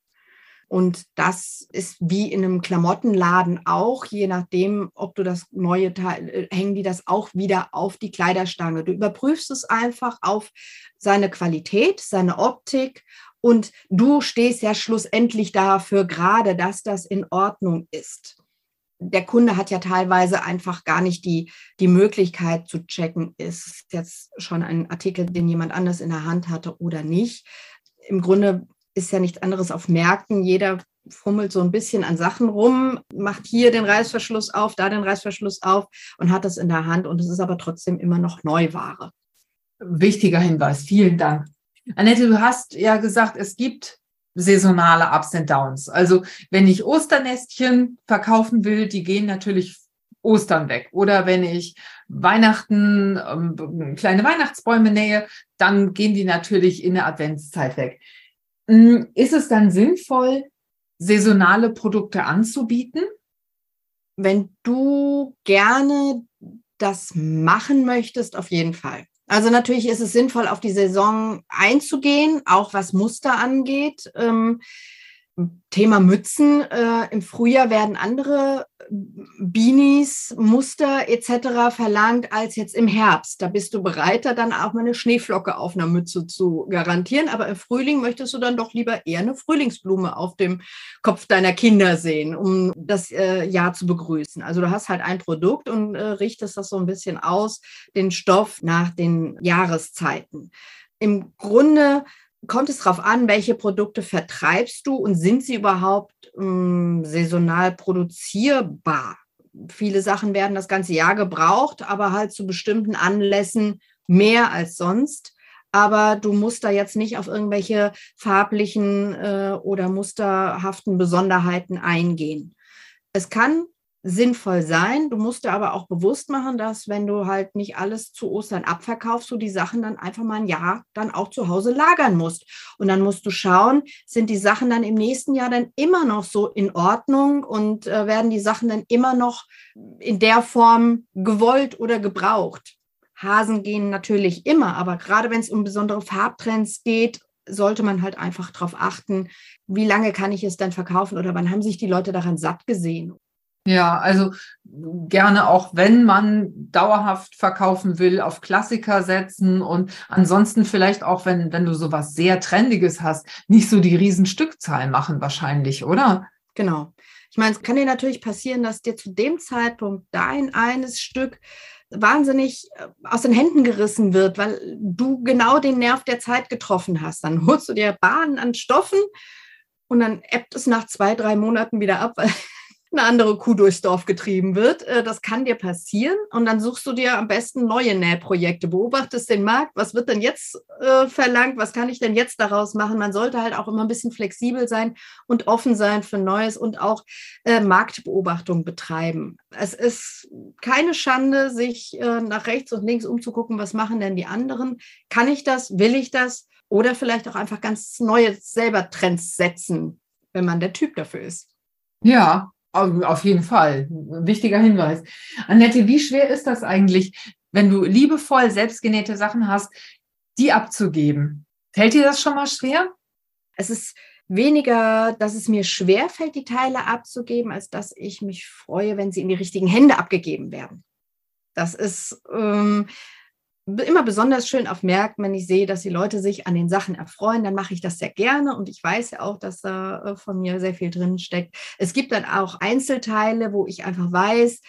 Und das ist wie in einem Klamottenladen auch, je nachdem, ob du das neue Teil, äh, hängen die das auch wieder auf die Kleiderstange. Du überprüfst es einfach auf seine Qualität, seine Optik und du stehst ja schlussendlich dafür gerade, dass das in Ordnung ist. Der Kunde hat ja teilweise einfach gar nicht die, die Möglichkeit zu checken, ist jetzt schon ein Artikel, den jemand anders in der Hand hatte oder nicht. Im Grunde ist ja nichts anderes auf Märkten. Jeder fummelt so ein bisschen an Sachen rum, macht hier den Reißverschluss auf, da den Reißverschluss auf und hat das in der Hand und es ist aber trotzdem immer noch Neuware. Wichtiger Hinweis, vielen Dank. Annette, du hast ja gesagt, es gibt saisonale Ups und Downs. Also wenn ich Osternestchen verkaufen will, die gehen natürlich Ostern weg. Oder wenn ich Weihnachten, ähm, kleine Weihnachtsbäume nähe, dann gehen die natürlich in der Adventszeit weg. Hm, ist es dann sinnvoll, saisonale Produkte anzubieten? Wenn du gerne das machen möchtest, auf jeden Fall. Also natürlich ist es sinnvoll, auf die Saison einzugehen, auch was Muster angeht. Ähm, Thema Mützen. Äh, Im Frühjahr werden andere Beanies, Muster etc. verlangt als jetzt im Herbst. Da bist du bereiter, dann auch mal eine Schneeflocke auf einer Mütze zu garantieren. Aber im Frühling möchtest du dann doch lieber eher eine Frühlingsblume auf dem Kopf deiner Kinder sehen, um das äh, Jahr zu begrüßen. Also du hast halt ein Produkt und äh, richtest das so ein bisschen aus, den Stoff nach den Jahreszeiten. Im Grunde kommt es darauf an, welche Produkte vertreibst du und sind sie überhaupt ähm, saisonal produzierbar? Viele Sachen werden das ganze Jahr gebraucht, aber halt zu bestimmten Anlässen mehr als sonst. Aber du musst da jetzt nicht auf irgendwelche farblichen äh, oder musterhaften Besonderheiten eingehen. Es kann sinnvoll sein. Du musst dir aber auch bewusst machen, dass wenn du halt nicht alles zu Ostern abverkaufst, du die Sachen dann einfach mal ein Jahr dann auch zu Hause lagern musst. Und dann musst du schauen, sind die Sachen dann im nächsten Jahr dann immer noch so in Ordnung und äh, werden die Sachen dann immer noch in der Form gewollt oder gebraucht. Hasen gehen natürlich immer, aber gerade wenn es um besondere Farbtrends geht, sollte man halt einfach darauf achten, wie lange kann ich es dann verkaufen oder wann haben sich die Leute daran satt gesehen. Ja, also gerne auch, wenn man dauerhaft verkaufen will, auf Klassiker setzen und ansonsten vielleicht auch, wenn, wenn du sowas sehr Trendiges hast, nicht so die Riesenstückzahl machen wahrscheinlich, oder? Genau. Ich meine, es kann dir natürlich passieren, dass dir zu dem Zeitpunkt dein eines Stück wahnsinnig äh, aus den Händen gerissen wird, weil du genau den Nerv der Zeit getroffen hast. Dann holst du dir Bahnen an Stoffen und dann ebbt es nach zwei, drei Monaten wieder ab, weil eine andere Kuh durchs Dorf getrieben wird. Äh, das kann dir passieren. Und dann suchst du dir am besten neue Nähprojekte, beobachtest den Markt, was wird denn jetzt äh, verlangt, was kann ich denn jetzt daraus machen. Man sollte halt auch immer ein bisschen flexibel sein und offen sein für Neues und auch äh, Marktbeobachtung betreiben. Es ist keine Schande, sich äh, nach rechts und links umzugucken, was machen denn die anderen. Kann ich das? Will ich das? Oder vielleicht auch einfach ganz neue selber Trends setzen, wenn man der Typ dafür ist. Ja, auf jeden Fall. Wichtiger Hinweis. Annette, wie schwer ist das eigentlich, wenn du liebevoll selbstgenähte Sachen hast, die abzugeben? Fällt dir das schon mal schwer? Es ist weniger, dass es mir schwer fällt, die Teile abzugeben, als dass ich mich freue, wenn sie in die richtigen Hände abgegeben werden. Das ist, ähm, immer besonders schön auf Märkten, wenn ich sehe, dass die Leute sich an den Sachen erfreuen, dann mache ich das sehr gerne und ich weiß ja auch, dass da äh, von mir sehr viel drin steckt. Es gibt dann auch Einzelteile, wo ich einfach weiß,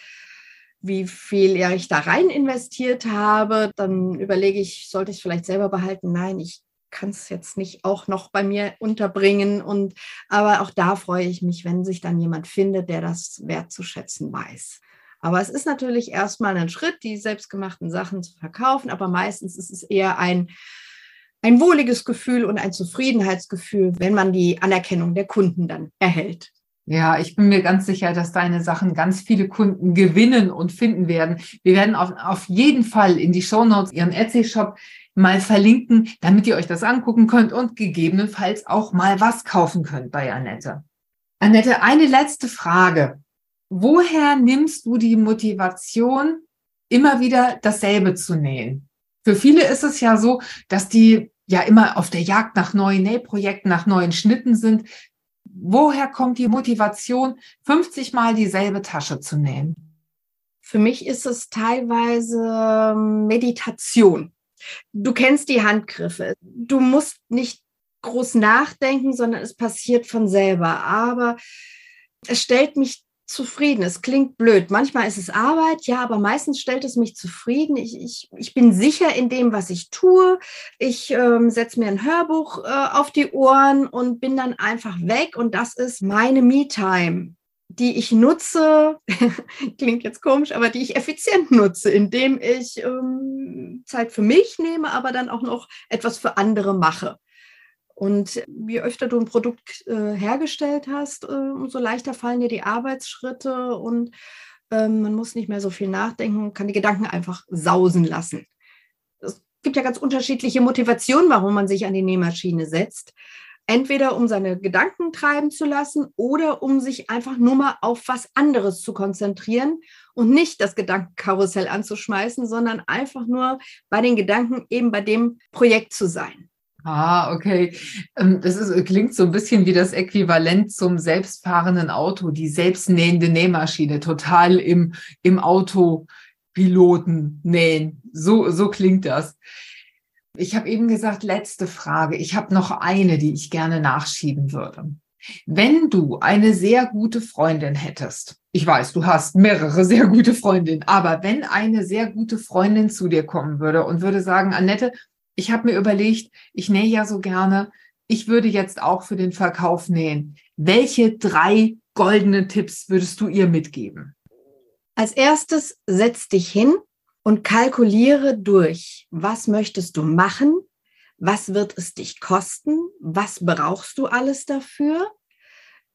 wie viel ich da rein investiert habe. Dann überlege ich, sollte ich es vielleicht selber behalten? Nein, ich kann es jetzt nicht auch noch bei mir unterbringen. Und aber auch da freue ich mich, wenn sich dann jemand findet, der das wertzuschätzen weiß. Aber es ist natürlich erstmal ein Schritt, die selbstgemachten Sachen zu verkaufen, aber meistens ist es eher ein, ein wohliges Gefühl und ein Zufriedenheitsgefühl, wenn man die Anerkennung der Kunden dann erhält. Ja, ich bin mir ganz sicher, dass deine Sachen ganz viele Kunden gewinnen und finden werden. Wir werden auf, auf jeden Fall in die Show Notes ihren Etsy-Shop mal verlinken, damit ihr euch das angucken könnt und gegebenenfalls auch mal was kaufen könnt bei Annette. Annette, eine letzte Frage woher nimmst du die Motivation, immer wieder dasselbe zu nähen? Für viele ist es ja so, dass die ja immer auf der Jagd nach neuen Nähprojekten, nach neuen Schnitten sind. Woher kommt die Motivation, 50 Mal dieselbe Tasche zu nähen? Für mich ist es teilweise ähm, Meditation. Du kennst die Handgriffe. Du musst nicht groß nachdenken, sondern es passiert von selber. Aber es stellt mich zufrieden. Es klingt blöd. Manchmal ist es Arbeit, ja, aber meistens stellt es mich zufrieden. Ich, ich, ich bin sicher in dem, was ich tue. Ich ähm, setze mir ein Hörbuch äh, auf die Ohren und bin dann einfach weg. Und das ist meine Me-Time, die ich nutze, *laughs* klingt jetzt komisch, aber die ich effizient nutze, indem ich ähm, Zeit für mich nehme, aber dann auch noch etwas für andere mache. Und je öfter du ein Produkt äh, hergestellt hast, äh, umso leichter fallen dir die Arbeitsschritte und äh, man muss nicht mehr so viel nachdenken, kann die Gedanken einfach sausen lassen. Es gibt ja ganz unterschiedliche Motivationen, warum man sich an die Nähmaschine setzt. Entweder um seine Gedanken treiben zu lassen oder um sich einfach nur mal auf was anderes zu konzentrieren und nicht das Gedankenkarussell anzuschmeißen, sondern einfach nur bei den Gedanken eben bei dem Projekt zu sein. Ah, okay. Ähm, das ist, klingt so ein bisschen wie das Äquivalent zum selbstfahrenden Auto, die selbstnähende Nähmaschine, total im, im Autopiloten nähen. So, so klingt das. Ich habe eben gesagt, letzte Frage. Ich habe noch eine, die ich gerne nachschieben würde. Wenn du eine sehr gute Freundin hättest, ich weiß, du hast mehrere sehr gute Freundinnen, aber wenn eine sehr gute Freundin zu dir kommen würde und würde sagen, Annette, ich habe mir überlegt, ich nähe ja so gerne, ich würde jetzt auch für den Verkauf nähen. Welche drei goldene Tipps würdest du ihr mitgeben? Als erstes setz dich hin und kalkuliere durch, was möchtest du machen, was wird es dich kosten, was brauchst du alles dafür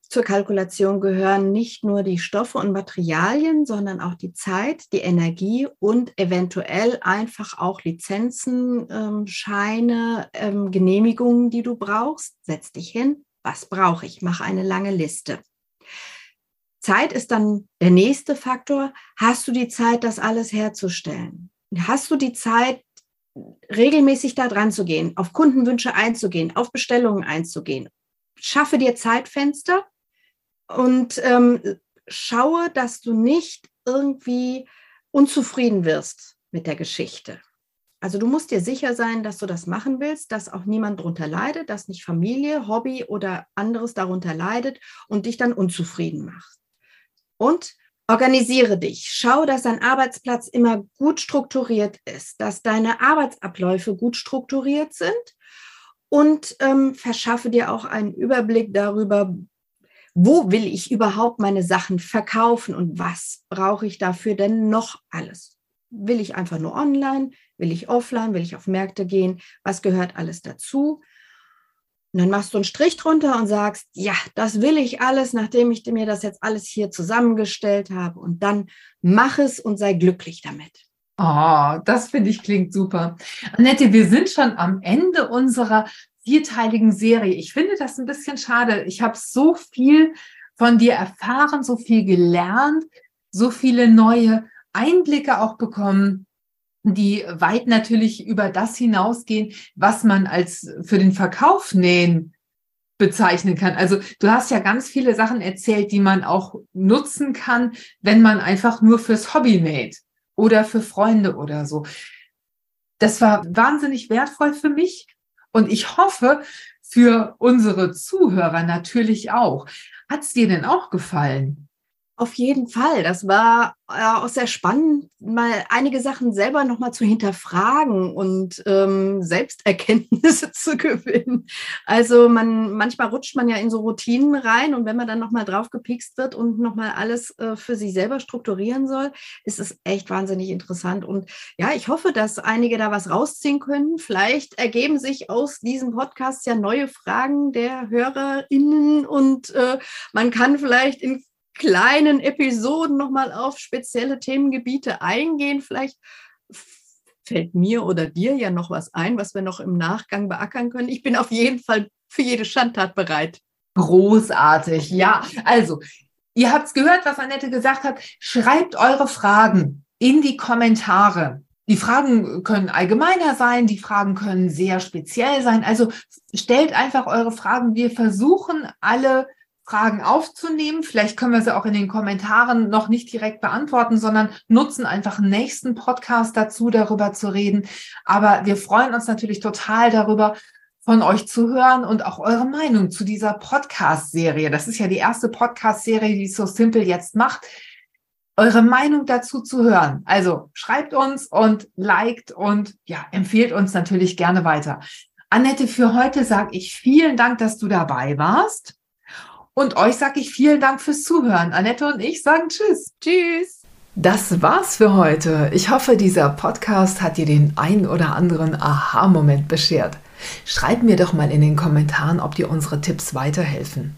zur Kalkulation gehören nicht nur die Stoffe und Materialien, sondern auch die Zeit, die Energie und eventuell einfach auch Lizenzen, ähm, Scheine, ähm, Genehmigungen, die du brauchst. Setz dich hin. Was brauche ich? Mach eine lange Liste. Zeit ist dann der nächste Faktor. Hast du die Zeit, das alles herzustellen? Hast du die Zeit, regelmäßig da dran zu gehen, auf Kundenwünsche einzugehen, auf Bestellungen einzugehen? Schaffe dir Zeitfenster und ähm, schaue, dass du nicht irgendwie unzufrieden wirst mit der Geschichte. Also du musst dir sicher sein, dass du das machen willst, dass auch niemand darunter leidet, dass nicht Familie, Hobby oder anderes darunter leidet und dich dann unzufrieden macht. Und organisiere dich. Schau, dass dein Arbeitsplatz immer gut strukturiert ist, dass deine Arbeitsabläufe gut strukturiert sind und ähm, verschaffe dir auch einen Überblick darüber, wo will ich überhaupt meine Sachen verkaufen und was brauche ich dafür denn noch alles? Will ich einfach nur online? Will ich offline? Will ich auf Märkte gehen? Was gehört alles dazu? Und dann machst du einen Strich drunter und sagst, ja, das will ich alles, nachdem ich mir das jetzt alles hier zusammengestellt habe. Und dann mach es und sei glücklich damit. Oh, das finde ich klingt super. Annette, wir sind schon am Ende unserer vierteiligen Serie. Ich finde das ein bisschen schade. Ich habe so viel von dir erfahren, so viel gelernt, so viele neue Einblicke auch bekommen die weit natürlich über das hinausgehen, was man als für den Verkauf nähen bezeichnen kann. Also du hast ja ganz viele Sachen erzählt, die man auch nutzen kann, wenn man einfach nur fürs Hobby näht oder für Freunde oder so. Das war wahnsinnig wertvoll für mich und ich hoffe für unsere Zuhörer natürlich auch. Hat es dir denn auch gefallen? Auf jeden Fall. Das war äh, auch sehr spannend, mal einige Sachen selber nochmal zu hinterfragen und ähm, Selbsterkenntnisse *laughs* zu gewinnen. Also man, manchmal rutscht man ja in so Routinen rein und wenn man dann nochmal drauf gepikst wird und nochmal alles äh, für sich selber strukturieren soll, ist es echt wahnsinnig interessant. Und ja, ich hoffe, dass einige da was rausziehen können. Vielleicht ergeben sich aus diesem Podcast ja neue Fragen der HörerInnen und äh, man kann vielleicht in kleinen Episoden nochmal auf spezielle Themengebiete eingehen. Vielleicht fällt mir oder dir ja noch was ein, was wir noch im Nachgang beackern können. Ich bin auf jeden Fall für jede Schandtat bereit. Großartig, ja. Also, ihr habt es gehört, was Annette gesagt hat. Schreibt eure Fragen in die Kommentare. Die Fragen können allgemeiner sein, die Fragen können sehr speziell sein. Also stellt einfach eure Fragen. Wir versuchen alle Fragen aufzunehmen. Vielleicht können wir sie auch in den Kommentaren noch nicht direkt beantworten, sondern nutzen einfach einen nächsten Podcast dazu, darüber zu reden. Aber wir freuen uns natürlich total darüber, von euch zu hören und auch eure Meinung zu dieser Podcast-Serie. Das ist ja die erste Podcast-Serie, die So Simple jetzt macht. Eure Meinung dazu zu hören. Also schreibt uns und liked und ja, empfehlt uns natürlich gerne weiter. Annette, für heute sage ich vielen Dank, dass du dabei warst. Und euch sage ich vielen Dank fürs Zuhören. Annette und ich sagen Tschüss. Tschüss. Das war's für heute. Ich hoffe, dieser Podcast hat dir den ein oder anderen Aha-Moment beschert. Schreib mir doch mal in den Kommentaren, ob dir unsere Tipps weiterhelfen.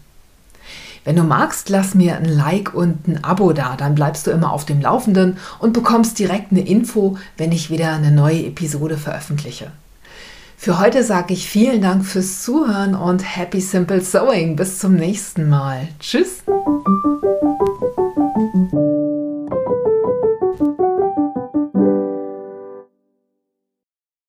Wenn du magst, lass mir ein Like und ein Abo da, dann bleibst du immer auf dem Laufenden und bekommst direkt eine Info, wenn ich wieder eine neue Episode veröffentliche. Für heute sage ich vielen Dank fürs Zuhören und Happy Simple Sewing. Bis zum nächsten Mal. Tschüss.